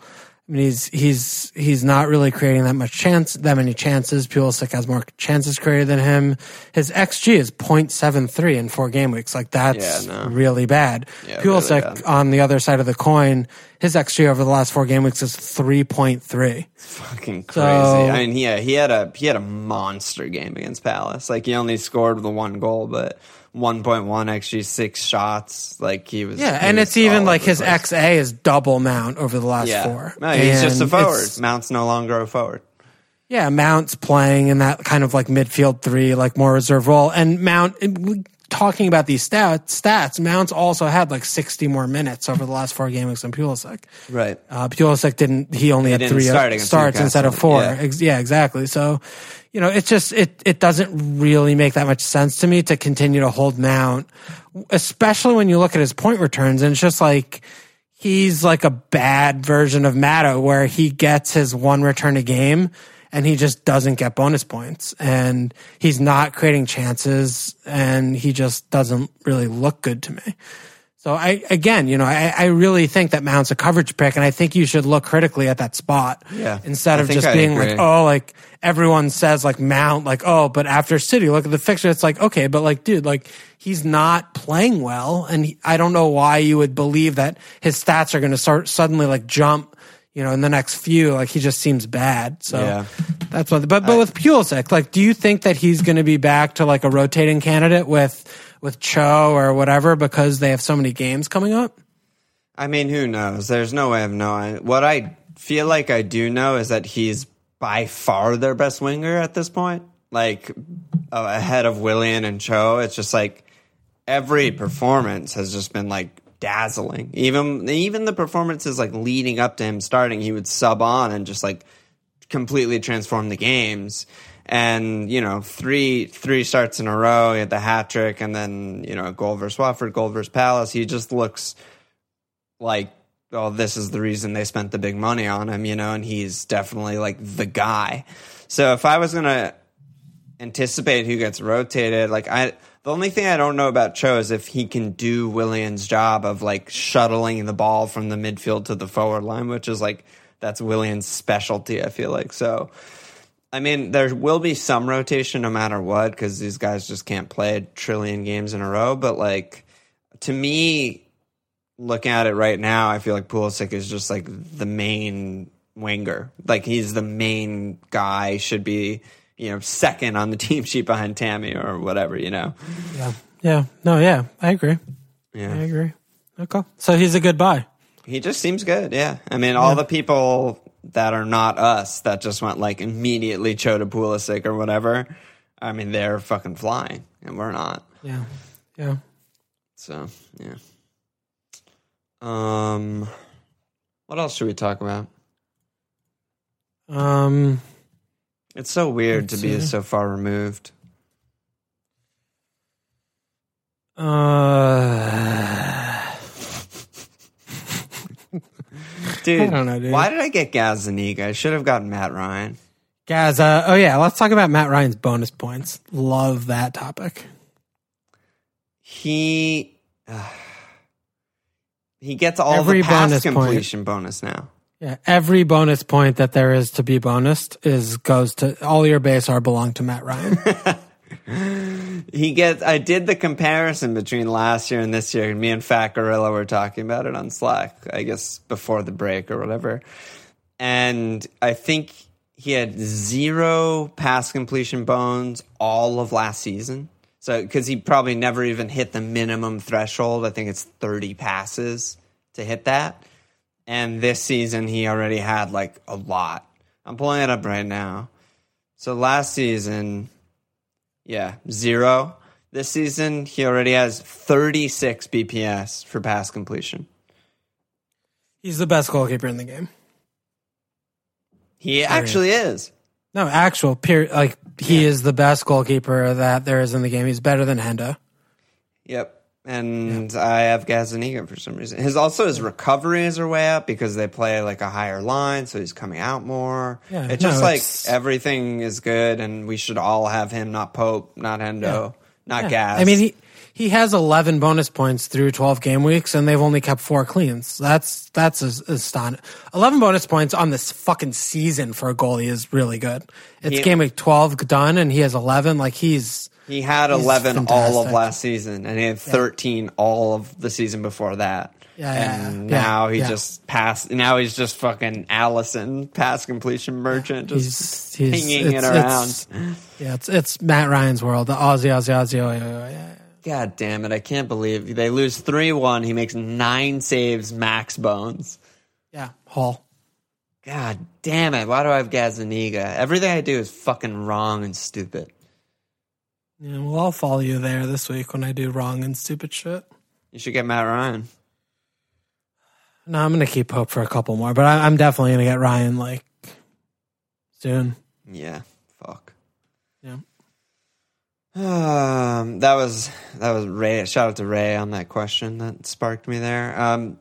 I mean, he's he's he's not really creating that much chance, that many chances. Pulisic has more chances created than him. His xG is 0.73 in four game weeks. Like that's Yeah, no. really bad. Yeah, really Pulisic bad. on the other side of the coin, his xG over the last four game weeks is 3.3. It's fucking crazy. So- I mean, yeah, he had a he had a monster game against Palace. Like he only scored the one goal, but 1.1 xg, six shots. Like he was. Yeah, he and was it's even like his place. XA is double Mount over the last Yeah, four. no, he's just a forward. Mount's no longer a forward. Yeah, Mount's playing in that kind of like midfield three, like more reserve role. And Mount, talking about these stats, stats, Mount's also had like 60 more minutes over the last four games than Pulisic. Right. Uh, Pulisic didn't, he only had didn't three starts instead of four. yeah. Ex- yeah, exactly. So, you know, it's just, it, it doesn't really make that much sense to me to continue to hold Mount, especially when you look at his point returns and it's just like, he's like a bad version of Matto where he gets his one return a game and he just doesn't get bonus points and he's not creating chances and he just doesn't really look good to me. So I, again, you know, I, I really think that Mount's a coverage pick and I think you should look critically at that spot. Yeah, Instead I of just I being agree. like, oh, like everyone says like Mount, like, oh, but after City, look at the fixture. It's like, okay, but like, dude, like he's not playing well. And he, I don't know why you would believe that his stats are going to start suddenly like jump, you know, in the next few. Like he just seems bad. So Yeah. that's what, but, but with Pulisic, like, do you think that he's going to be back to like a rotating candidate with, with Cho or whatever because they have so many games coming up? I mean, who knows? There's no way of knowing. What I feel like I do know is that he's by far their best winger at this point. Like uh, ahead of Willian and Cho. It's just like every performance has just been like dazzling. Even even the performances like leading up to him starting, he would sub on and just like completely transform the games. And you know, three three starts in a row, he had the hat trick, and then you know, goal versus Watford, goal versus Palace. He just looks like oh this is the reason they spent the big money on him you know and he's definitely like the guy so if i was to anticipate who gets rotated like i the only thing i don't know about cho is if he can do willian's job of like shuttling the ball from the midfield to the forward line which is like that's willian's specialty i feel like so I mean, there will be some rotation no matter what because these guys just can't play a trillion games in a row. But like, to me, looking at it right now, I feel like Pulisic is just like the main winger. Like he's the main guy. Should be you know second on the team sheet behind Tammy or whatever. You know. Yeah. Yeah. No, yeah. I agree. Yeah. I agree. Okay. So he's a good buy. He just seems good. Yeah. I mean, all the people that are not us that just went like immediately Cho to Pulisic or whatever. I mean, they're fucking flying, and we're not. Yeah. Yeah. So yeah. Um, what else should we talk about? Um, It's so weird to be so far removed. uh, Dude, I don't know, dude. why did I get Gazaniga? I should have gotten Mat Ryan. guys, uh, oh yeah, let's talk about Mat Ryan's bonus points. Love that topic. He uh, he gets all Every the pass bonus point. completion bonus now. Yeah, every bonus point that there is to be bonused is goes to all your base are belong to Mat Ryan. He gets. I did the comparison between last year and this year. and Me and Fat Gorilla were talking about it on Slack. I guess before the break or whatever. And I think he had zero pass completion bones all of last season. So because he probably never even hit the minimum threshold. I think it's thirty passes to hit that. And this season he already had like a lot. I'm pulling it up right now. So last season yeah, zero. This season, he already has 36 BPS for pass completion. He's the best goalkeeper in the game. He actually is. No, actual period. Like he is the best goalkeeper that there is in the game. He's better than Hendo. Yep. And I have Gazaniga for some reason. His also his recoveries are way up because they play like a higher line, so he's coming out more. Yeah, it's no, just like it's- everything is good, and we should all have him, not Pope, not Hendo, not Gaz. I mean, he he has 11 bonus points through 12 game weeks, and they've only kept four cleans. That's that's astonishing. 11 bonus points on this fucking season for a goalie is really good. It's game week 12 done, and he has 11. Like he's He had 11 all of last season, and he had 13 all of the season before that. Yeah, yeah, and yeah. now he Yeah. just passed. Now he's just fucking Alisson, pass completion merchant, just He's- he's- pinging it around. it's- yeah, it's it's Mat Ryan's world. The Aussie, Aussie, Aussie. Oh, yeah, yeah, yeah. God damn it! I can't believe they lose three one. He makes nine saves, max bones. yeah. Hall. God damn it! Why do I have Gazaniga? Everything I do is fucking wrong and stupid. Yeah, well, I'll follow you there this week when I do wrong and stupid shit. You should get Mat Ryan. No, I'm gonna keep Pope for a couple more, but I, I'm definitely gonna get Ryan like soon. Yeah, fuck. Yeah. Um, that was that was Ray. Shout out to Ray on that question that sparked me there. Um,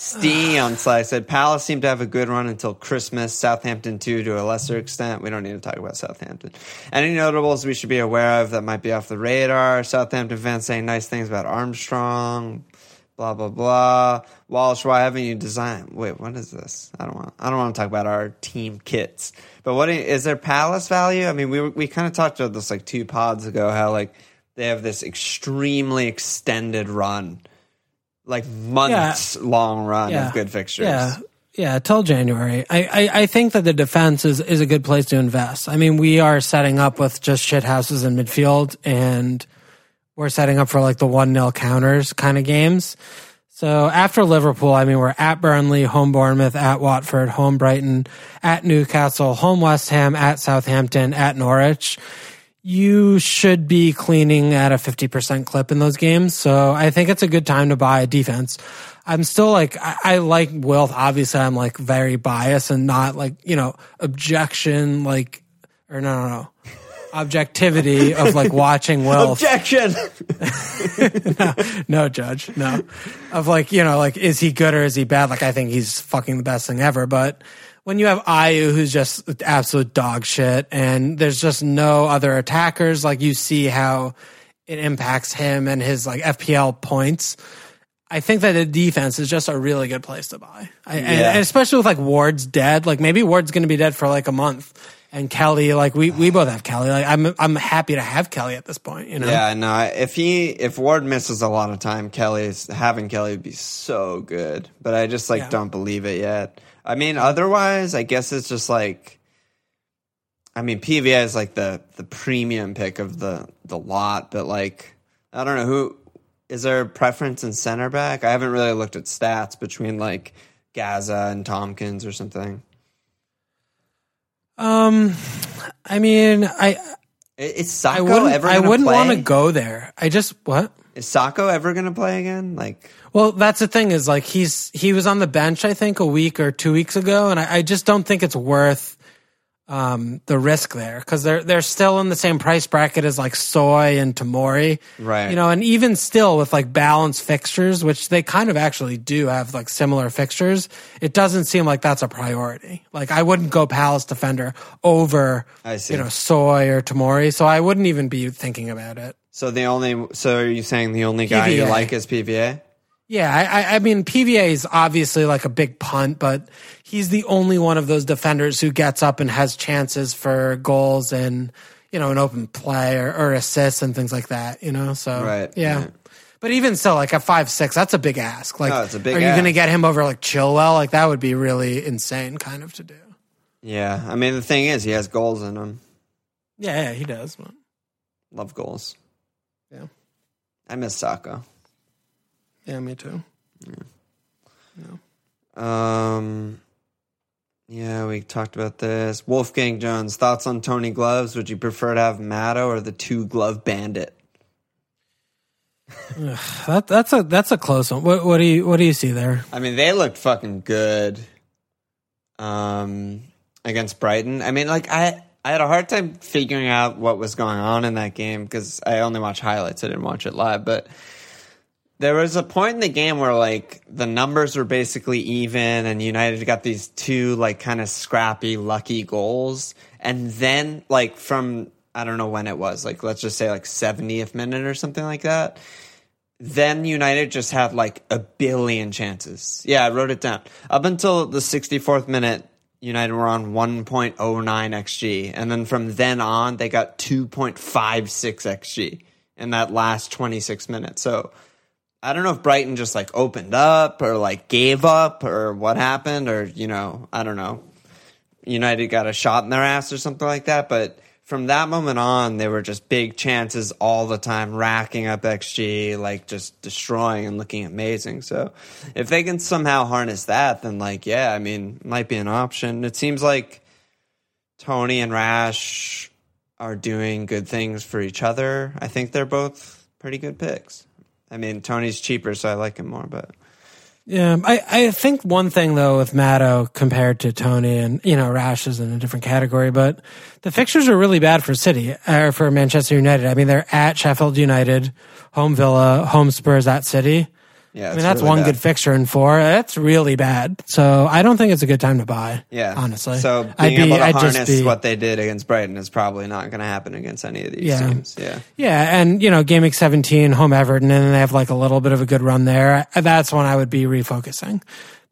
Stee on Sly said Palace seemed to have a good run until Christmas. Southampton too, to a lesser extent. We don't need to talk about Southampton. Any notables we should be aware of that might be off the radar? Southampton fans saying nice things about Armstrong. Blah blah blah. Walsh, why haven't you designed? Wait, what is this? I don't want. I don't want to talk about our team kits. But what is there Palace value? I mean, we we kind of talked about this like two pods ago. How like they have this extremely extended run, like months long run Yeah. of good fixtures. Yeah. Yeah, till January. I, I, I think that the defense is, is a good place to invest. I mean, we are setting up with just shit houses in midfield and we're setting up for like the 1 0 counters kind of games. So after Liverpool, I mean, we're at Burnley, home Bournemouth, at Watford, home Brighton, at Newcastle, home West Ham, at Southampton, at Norwich. You should be cleaning at a 50% clip in those games. So I think it's a good time to buy a defense. I'm still like, I, I like Wilf. Obviously, I'm like very biased and not like, you know, objection, like, or no, no, no. Objectivity of like watching Wilf Objection. No, no judge no of like you know like is he good or is he bad like i think he's fucking the best thing ever but when you have Ayew who's just absolute dog shit and there's just no other attackers like you see how it impacts him and his like FPL points I think that the defense is just a really good place to buy. I, and, Yeah. and especially with like Ward's dead, like maybe Ward's going to be dead for like a month and Kelly, like we, we both have Kelly. Like I'm, I'm happy to have Kelly at this point, you know? Yeah, no. If he if Ward misses a lot of time, Kelly's having Kelly would be so good. But I just like Yeah. don't believe it yet. I mean, otherwise, I guess it's just like. I mean, PVA is like the the premium pick of the the lot, but like I don't know who is there a preference in center back. I haven't really looked at stats between like Gaza and Tomkins or something. Um, I mean, I, Is I wouldn't, ever? I wouldn't want to go there. I just, what? Is Sakho ever going to play again? Like, Well, that's the thing is like he's he was on the bench I think a week or two weeks ago, and I, I just don't think it's worth um, the risk there because they're they're still in the same price bracket as like Soy and Tomori, Right. You know, and even still with like balanced fixtures, which they kind of actually do have like similar fixtures, it doesn't seem like that's a priority. Like I wouldn't go Palace defender over I see. you know Soy or Tomori, so I wouldn't even be thinking about it. So the only so are you saying the only guy you like is PVA? Yeah, I, I- mean PVA is obviously like a big punt, but he's the only one of those defenders who gets up and has chances for goals and you know an open play or, or assists and things like that. You know, so Right, yeah. right. But even so, like a five six, that's a big ask. Like, oh, No, a big are you going to get him over like Chilwell? Like that would be really insane, kind of to do. Yeah, I mean the thing is, he has goals in him. Yeah, yeah, he does. Love goals. Yeah, I miss Saka. Yeah, me too. Yeah. Um, yeah, we talked about this. Wolfgang Jones, thoughts on Tony Gloves? Would you prefer to have Matto or the two glove bandit? That that's a that's a close one. What, what do you what do you see there? I mean, they looked fucking good um, against Brighton. I mean, like I I had a hard time figuring out what was going on in that game because I only watched highlights. I didn't watch it live, but there was a point in the game where like the numbers were basically even, and United got these two like kind of scrappy, lucky goals, and then like from I don't know when it was, like let's just say like 70th minute or something like that then United just had like a billion chances. Yeah, I wrote it down. Up until the 64th minute, United were on 1.09 XG. And then from then on, they got 2.56 XG in that last 26 minutes. So I don't know if Brighton just like opened up or like gave up or what happened or, you know, I don't know. United got a shot in their ass or something like that. But from that moment on, they were just big chances all the time, racking up XG, like just destroying and looking amazing. So if they can somehow harness that, then like, yeah, I mean, might be an option. It seems like Tony and Rash are doing good things for each other. I think they're both pretty good picks. I mean, Tony's cheaper, so I like him more, but Yeah, I, I think one thing though with Matto compared to Tony and you know Rash is in a different category, but the fixtures are really bad for City or for Manchester United. I mean, they're at Sheffield United, home Villa, home Spurs at City. Yeah, I mean, that's one good fixture in four. That's really bad. So I don't think it's a good time to buy. Yeah, honestly. So being I'd be, able to I'd harness be, what they did against Brighton is probably not going to happen against any of these Yeah. teams. Yeah, Yeah, and you know, game week seventeen, home Everton, and then they have like a little bit of a good run there. That's when I would be refocusing.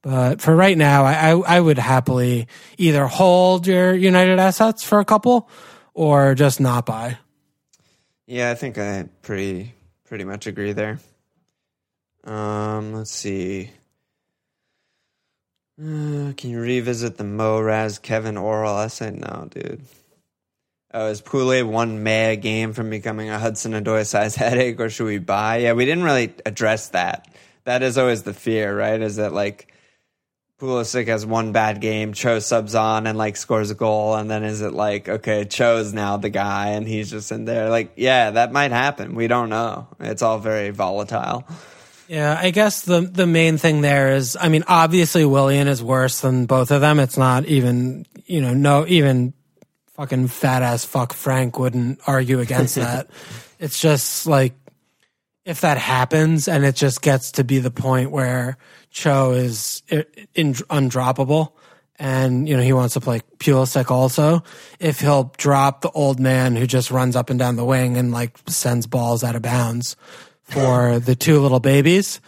But for right now, I, I I would happily either hold your United assets for a couple, or just not buy. yeah. I think I pretty pretty much agree there. Um, let's see. Uh, can you revisit the Mo Raz Kevin Oral essay? No, dude. Oh, is Poulet one mega game from becoming a Hudson Odoi size headache, or should we buy? Yeah, we didn't really address that. That is always the fear, right? Is that like Pulisic has one bad game, Cho subs on and like scores a goal, and then is it like okay, Cho's now the guy and he's just in there? Like, yeah, that might happen. We don't know. It's all very volatile. Yeah, I guess the the main thing there is, I mean, obviously Willian is worse than both of them. It's not even, you know, no, even fucking fat ass fuck Frank wouldn't argue against that. it's just like if that happens and it just gets to be the point where Cho is in, undroppable and you know he wants to play Pulisic also, if he'll drop the old man who just runs up and down the wing and like sends balls out of bounds for the two little babies.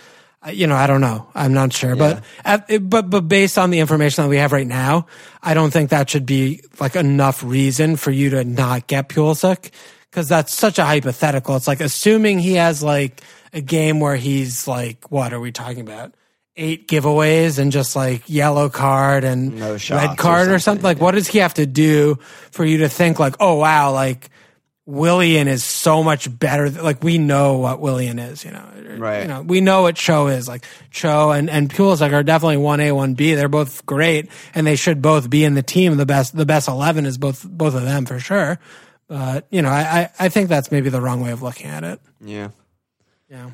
You know, I don't know. I'm not sure, but but but based on the information that we have right now, I don't think that should be like enough reason for you to not get Pulisic because that's such a hypothetical. It's like assuming he has like a game where he's like, what are we talking about? Eight giveaways and just like yellow card and No red card or something. something, Like, what does he have to do for you to think like, oh wow, like Willian is so much better. Like we know what Willian is, you know. Right. You know, we know what Cho is. Like Cho and and Pulisic are definitely one A, one B. They're both great, and they should both be in the team. The best, the best eleven is both both of them for sure. But you know, I I, I think that's maybe the wrong way of looking at it. Yeah. Yeah.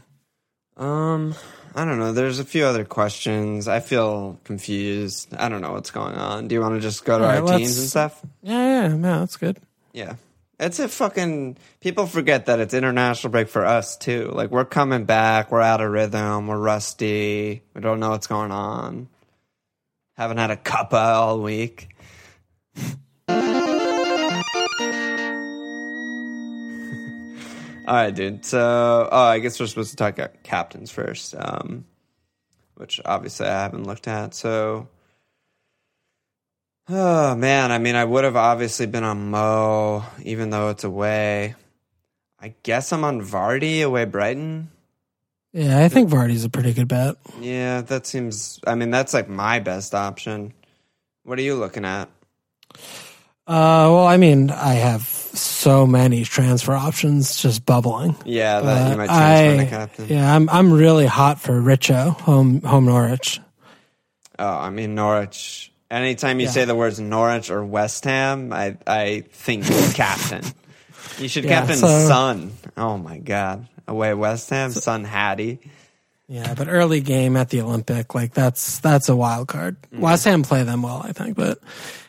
Um, I don't know. There's a few other questions. I feel confused. I don't know what's going on. Do you want to just go to All our right, teams and stuff? Yeah, yeah, no, that's good. Yeah. It's a fucking people forget that it's international break for us too. Like we're coming back, we're out of rhythm, we're rusty, we don't know what's going on. Haven't had a cuppa all week. all right, dude. So, oh, I guess we're supposed to talk about captains first. Um, which obviously I haven't looked at. So, oh man, I mean, I would have obviously been on Mo, even though it's away. I guess I'm on Vardy away Brighton. Yeah, I think Vardy's a pretty good bet. Yeah, that seems. I mean, that's like my best option. What are you looking at? Uh, well, I mean, I have so many transfer options just bubbling. Yeah, that you might transfer I- to captain. Yeah, I'm I'm really hot for Richo home home Norwich. Oh, I mean Norwich. Anytime you Yeah. say the words Norwich or West Ham, I I think captain. You should Yeah, captain so- Son. Oh my God, away West Ham, Son Hattie. Yeah, but early game at the Olympic, like that's that's a wild card. Mm. West Ham play them well, I think, but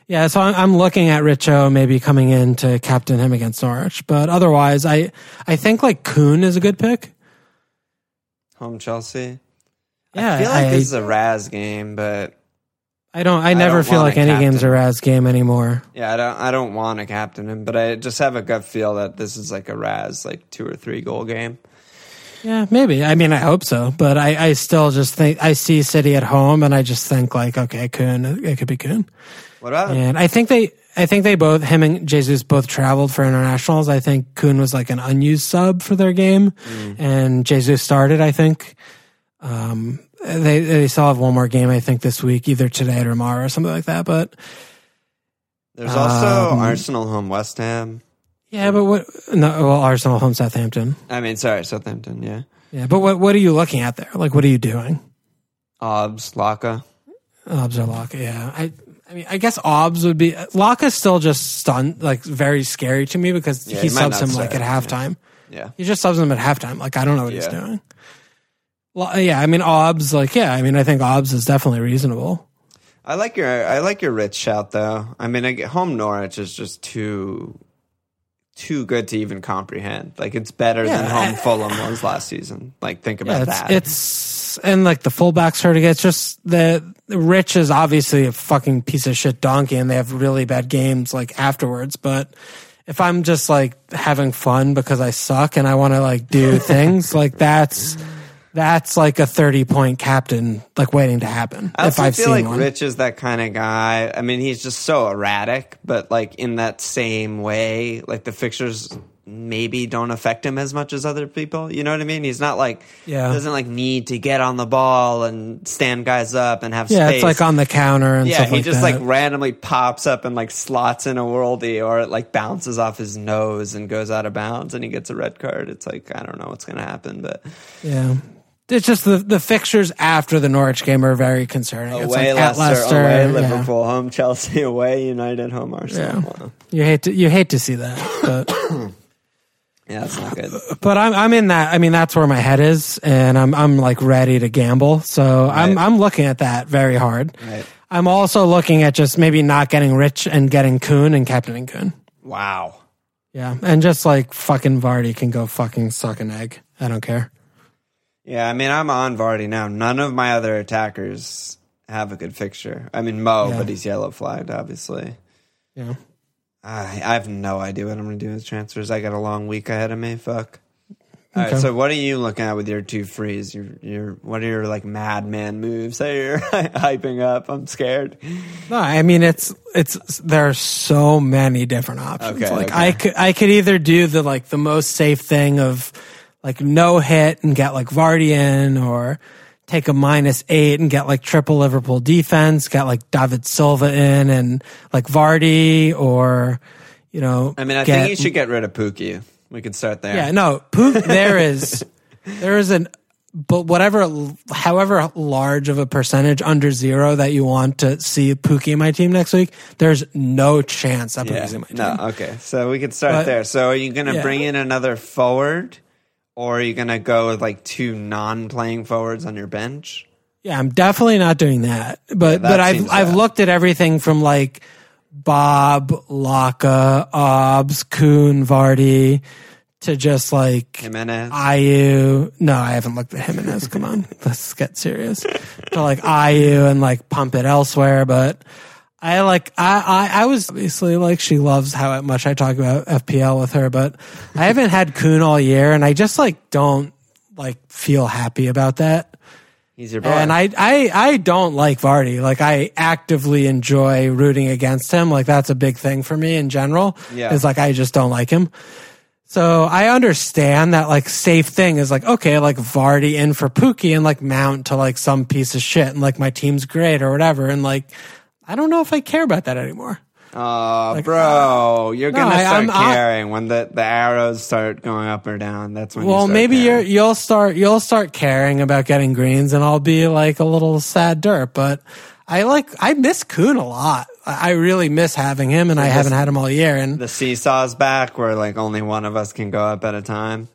yeah. So I'm, I'm looking at Richo maybe coming in to captain him against Norwich, but otherwise, I I think like Kun is a good pick. Home Chelsea. Yeah, I feel like I, this is a Raz game, but I don't. I never don't feel like any game's a. Raz game anymore. yeah, I don't I don't want to captain him, but I just have a gut feel that this is like a Raz like two or three goal game. Yeah, maybe. I mean, I hope so, but I, I still just think I see City at home, and I just think like, okay, Kun, it could be Kun. What about And I think they, I think they both, him and Jesus both traveled for internationals. I think Kun was like an unused sub for their game, and Jesus started. I think. Um, they they still have one more game, I think, this week, either today or tomorrow or something like that. But There's also Um, Arsenal home West Ham. yeah, but what? No, well, Arsenal home Southampton. I mean, sorry, Southampton. Yeah, Yeah, but what what are you looking at there? Like, what are you doing? Obs, Laka. Obs or Laka, yeah. I I mean, I guess Obs would be Laka's still just stunned, like very scary to me because Yeah, he he subs him like at halftime. Yeah. He just subs him at halftime. Like I don't know what he's doing. Well, yeah, I mean Obs, like yeah, I mean I think Obs is definitely reasonable. I like your I like your rich shout though. I mean, I get, home Norwich is just too too good to even comprehend. Like it's better than home I- Fulham was last season. Like think Yeah, about it's that. it's and like the fullbacks hurt again. It's just the Rich is obviously a fucking piece of shit donkey, and they have really bad games like afterwards. But if I'm just like having fun because I suck and I want to like do things, like that's that's like a thirty point captain like waiting to happen. I if I've feel seen like one. Rich is that kind of guy. I mean, he's just so erratic, but like in that same way, like the fixtures maybe don't affect him as much as other people. You know what I mean? He's not like Yeah. doesn't like need to get on the ball and stand guys up and have yeah, space. it's like on the counter and yeah, stuff he like just that. like randomly pops up and like slots in a worldie or it like bounces off his nose and goes out of bounds and he gets a red card. It's like I don't know what's gonna happen, but yeah. It's just the the fixtures after the Norwich game are very concerning. it's away like at Leicester, Leicester, away yeah. Liverpool, home Chelsea, away United, home Arsenal. Yeah. You hate to you hate to see that, but. Yeah, that's not good. but I'm I'm in that. I mean, that's where my head is, and I'm I'm like ready to gamble. So I'm I'm looking at that very hard. Right. I'm also looking at just maybe not getting rich and getting Kun and captaining Kun. Wow. Yeah, and just like fucking Vardy can go fucking suck an egg. I don't care. Yeah, I mean, I'm on Vardy now. None of my other attackers have a good fixture. I mean, Mo, Yeah. but he's yellow flagged, obviously. Yeah. I, I have no idea what I'm going to do with transfers. I got a long week ahead of me. Fuck. All right, Okay. so what are you looking at with your two frees? Your, your, what are your like madman moves that you're hyping up? I'm scared. No, I mean it's it's there are so many different options. Okay, like okay. I could I could either do the like the most safe thing of like no hit and get like Vardy in, or take a minus eight and get like triple Liverpool defense, get like David Silva in and like Vardy, or you know. I mean, I get- think you should get rid of Pukki. We could start there. Yeah, no, Pook. There is there is an but whatever, however large of a percentage under zero that you want to see Pukki in my team next week, there's no chance that Yeah. Pukki's in my team. No, okay. So we could start But- there. So are you going to Yeah. bring in another forward or are you going to go with like two non-playing forwards on your bench? Yeah, I'm definitely not doing that. But that but I've I've bad. looked at everything from like Bob, Laka, Obs, Kun, Vardy to just like Jimenez? Ayew. No, I haven't looked at Jimenez. Come on, let's get serious. To like Ayew and like pump it elsewhere, but I like I, I I was obviously like she loves how much I talk about FPL with her, but I haven't had Kun all year, and I just like don't like feel happy about that. He's your boy. And I, I, I don't like Vardy. Like I actively enjoy rooting against him. Like that's a big thing for me in general. Yeah. Is like I just don't like him. So I understand that like safe thing is like okay, like Vardy in for Pukki and like Mount to like some piece of shit and like my team's great or whatever. And like I don't know if I care about that anymore. Oh, bro, uh, you're no, gonna start I'm- I- caring when the, the arrows start going up or down. That's when. you Well, start maybe you're, you'll start you'll start caring about getting greens, and I'll be like a little sad dirt. But I like I miss Kun a lot. I I really miss having him, and I haven't had him all year. And the seesaw's back, where like only one of us can go up at a time.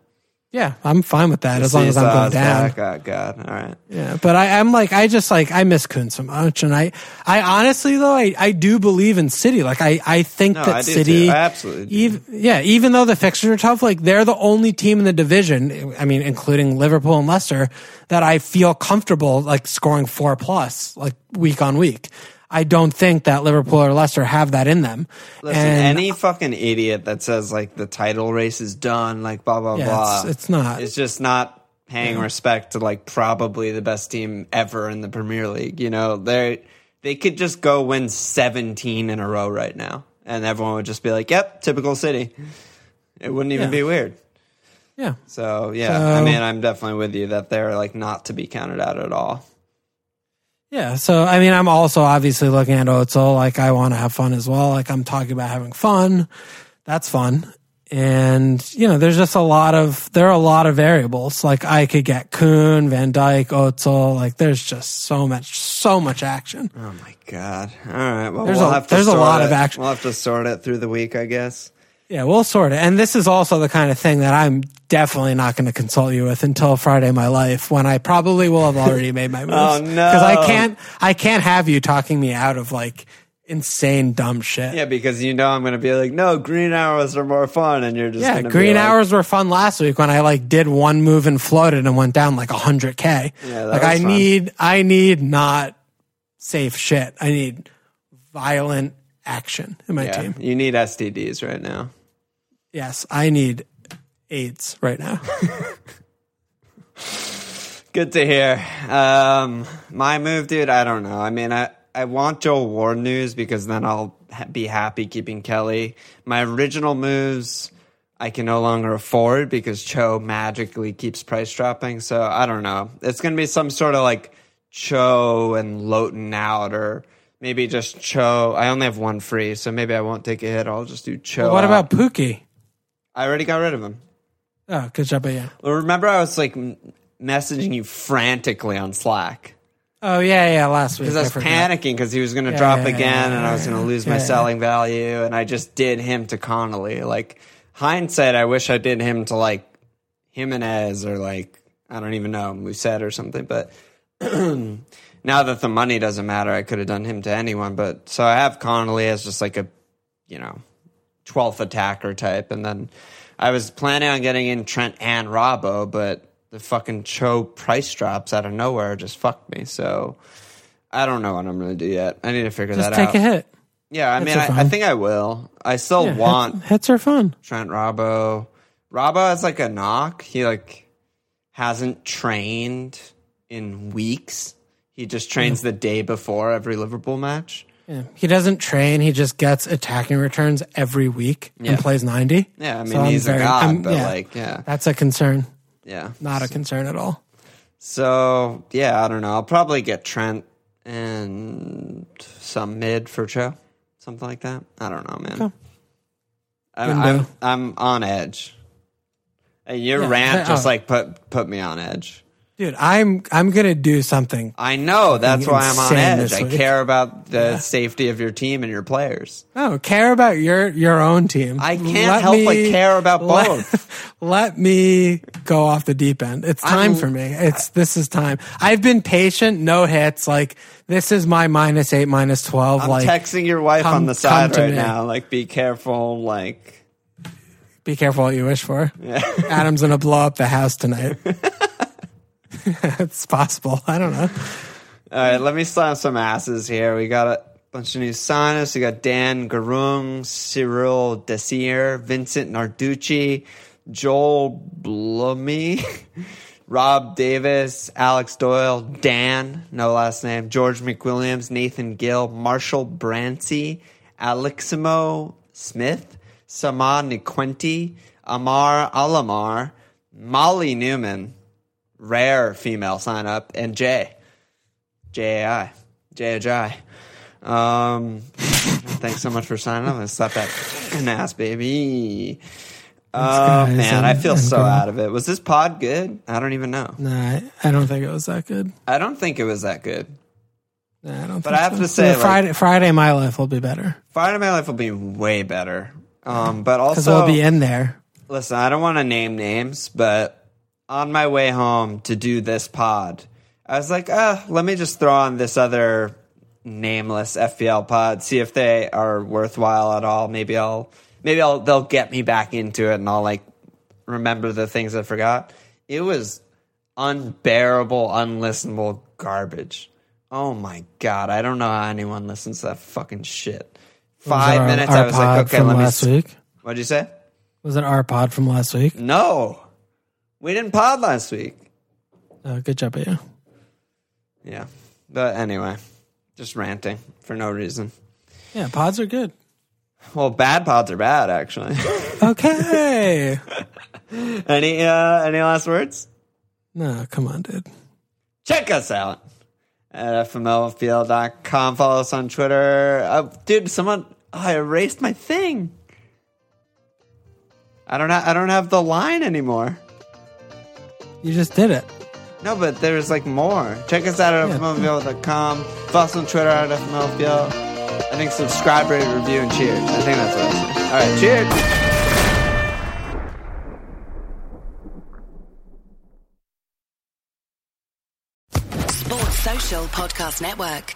Yeah, I'm fine with that as long as I'm going down. Back. Oh God, all right. Yeah, but I, I'm like I just like I miss Kun so much, and I I honestly though I, I do believe in City. Like I I think No, that I City, absolutely yeah, even though the fixtures are tough, like they're the only team in the division. I mean, including Liverpool and Leicester, that I feel comfortable like scoring four plus like week on week. I don't think that Liverpool or Leicester have that in them. Listen, and any fucking idiot that says like the title race is done, like blah blah Yeah, blah, it's- it's not. It's just not paying respect to like probably the best team ever in the Premier League. You know, they they could just go win seventeen in a row right now, and everyone would just be like, "Yep, typical City." It wouldn't even Yeah. be weird. yeah, So yeah, I mean, I'm definitely with you that they're like not to be counted out at all. Yeah, so I mean, I'm also obviously looking at Ozil. Like, I want to have fun as well. Like, I'm talking about having fun. That's fun. And, you know, there's just a lot of, there are a lot of variables. Like, I could get Kun, Van Dijk, Ozil. Like, there's just so much, so much action. Oh my god! All right, well, There's we'll a- have to there's a lot it. of action. We'll have to sort it through the week, I guess. Yeah, we'll sort it. And this is also the kind of thing that I'm definitely not going to consult you with until Friday of my life when I probably will have already made my moves. Oh, no. Because I can't, I can't have you talking me out of like insane dumb shit. Yeah, because you know I'm going to be like, no, green hours are more fun, and you're just Yeah, gonna be green like, hours were fun last week when I like did one move and floated and went down like hundred k. Yeah, like I fun. need, I need not safe shit. I need violent action in my Yeah, team. you need STDs right now. Yes, I need AIDS right now. Good to hear. Um, my move, dude. I don't know. I mean, I I want Joel Ward news because then I'll ha- be happy keeping Kelly. My original moves. I can no longer afford because Cho magically keeps price dropping. So I don't know. It's going to be some sort of like Cho and Lowton out, or maybe just Cho. I only have one free, so maybe I won't take a hit. I'll just do Cho. what out. about Pukki? I already got rid of him. Oh, good job yeah. Well, remember, I was like m- messaging you frantically on Slack Oh yeah, yeah. Last week because I was panicking because he was going to Yeah, drop yeah, again, yeah, and I was going to lose my selling value, and I just did him to Connolly. Like hindsight, I wish I did him to like Jimenez or like I don't even know Mousset or something, but. now that the money doesn't matter, I could have done him to anyone. But so I have Connolly as just like a, you know, 12th attacker type. And then I was planning on getting in Trent and Robbo, but the fucking Cho price drops out of nowhere just fucked me. So I don't know what I'm going to do yet. I need to figure Just that out. Just take a hit. Yeah, I Hits mean, I, I think I will. I still Yeah, want hits, hits are fun. Trent Robbo. Robbo has like a knock. He like hasn't trained in weeks. He just trains the day before every Liverpool match. Yeah. He doesn't train. He just gets attacking returns every week Yeah. and plays ninety. Yeah, I mean So he's very- a god, I'm- but yeah. like yeah, That's a concern. yeah. Not a concern at all. So yeah, I don't know. I'll probably get Trent and some mid for Cho, something like that. I don't know, man. Okay. I'm, I'm. I'm on edge. Uh, Your Yeah, rant that- just oh. like put put me on edge. Dude, I'm I'm gonna do something. I know that's why I'm on edge. I care about the safety of your team and your players. No, care about your your own team. I can't help but care about both. Let, me go off the deep end. It's time I'm- for me. It's this is time. I've been patient, no hits. Like this is my minus eight, minus twelve. I'm like texting your wife come- on the side right me. now. Like, be careful. Like, be careful what you wish for. Adam's gonna blow up the house tonight. it's possible. I don't know. All right, let me slam some asses here. We got a bunch of new signers. We got Dan Garung, Cyril Desir, Vincent Narducci, Joel Blumy, Rob Davis, Alex Doyle, Dan, no last name, George McWilliams, Nathan Gill, Marshall Brancy, Aleximo Smith, Sama Niquenti, Amar Alamar, Molly Newman, rare female sign up, and Jay. J-A-I. J-A-J-I. Um, thanks so much for signing up. Let's slap that fucking ass, baby. Oh, man, I and- feel and so out of it. Was this pod good? I don't even know. Nah, I, I don't think it was that good. I don't think it was that good. Nah, I don't. But I have so. to say, like- Friday, Friday, my life will be better Friday my Life will be way better. Um, but because also, we'll be in there. listen, I don't want to name names, but on my way home to do this pod, I was like, ah, let me just throw on this other nameless FPL pod, see if they are worthwhile at all. Maybe I'll, maybe I'll, they'll get me back into it, and I'll like remember the things I forgot. It was unbearable, unlistenable garbage. Oh my god, I don't know how anyone listens to that fucking shit. Five our- minutes, our I was like, okay, from let me. last week. What'd you say? Was it our pod from last week? No, we didn't pod last week. Oh, good job, you. Yeah, but anyway, just ranting for no reason. Yeah, pods are good. Well, bad pods are bad, actually. Okay. any uh, any last words? no, come on, dude. Check us out at fmlfpl.com. Follow us on Twitter. Uh, dude, someone oh, I erased my thing. I don't ha- I don't have the line anymore. You just did it. No, but there's like more. Check us out at Yeah. fmlfpl.com. Follow us on Twitter at fmlfpl. I think subscribe, rate, review, and cheers. I think that's what I said. All right, cheers. Sports Social Podcast Network.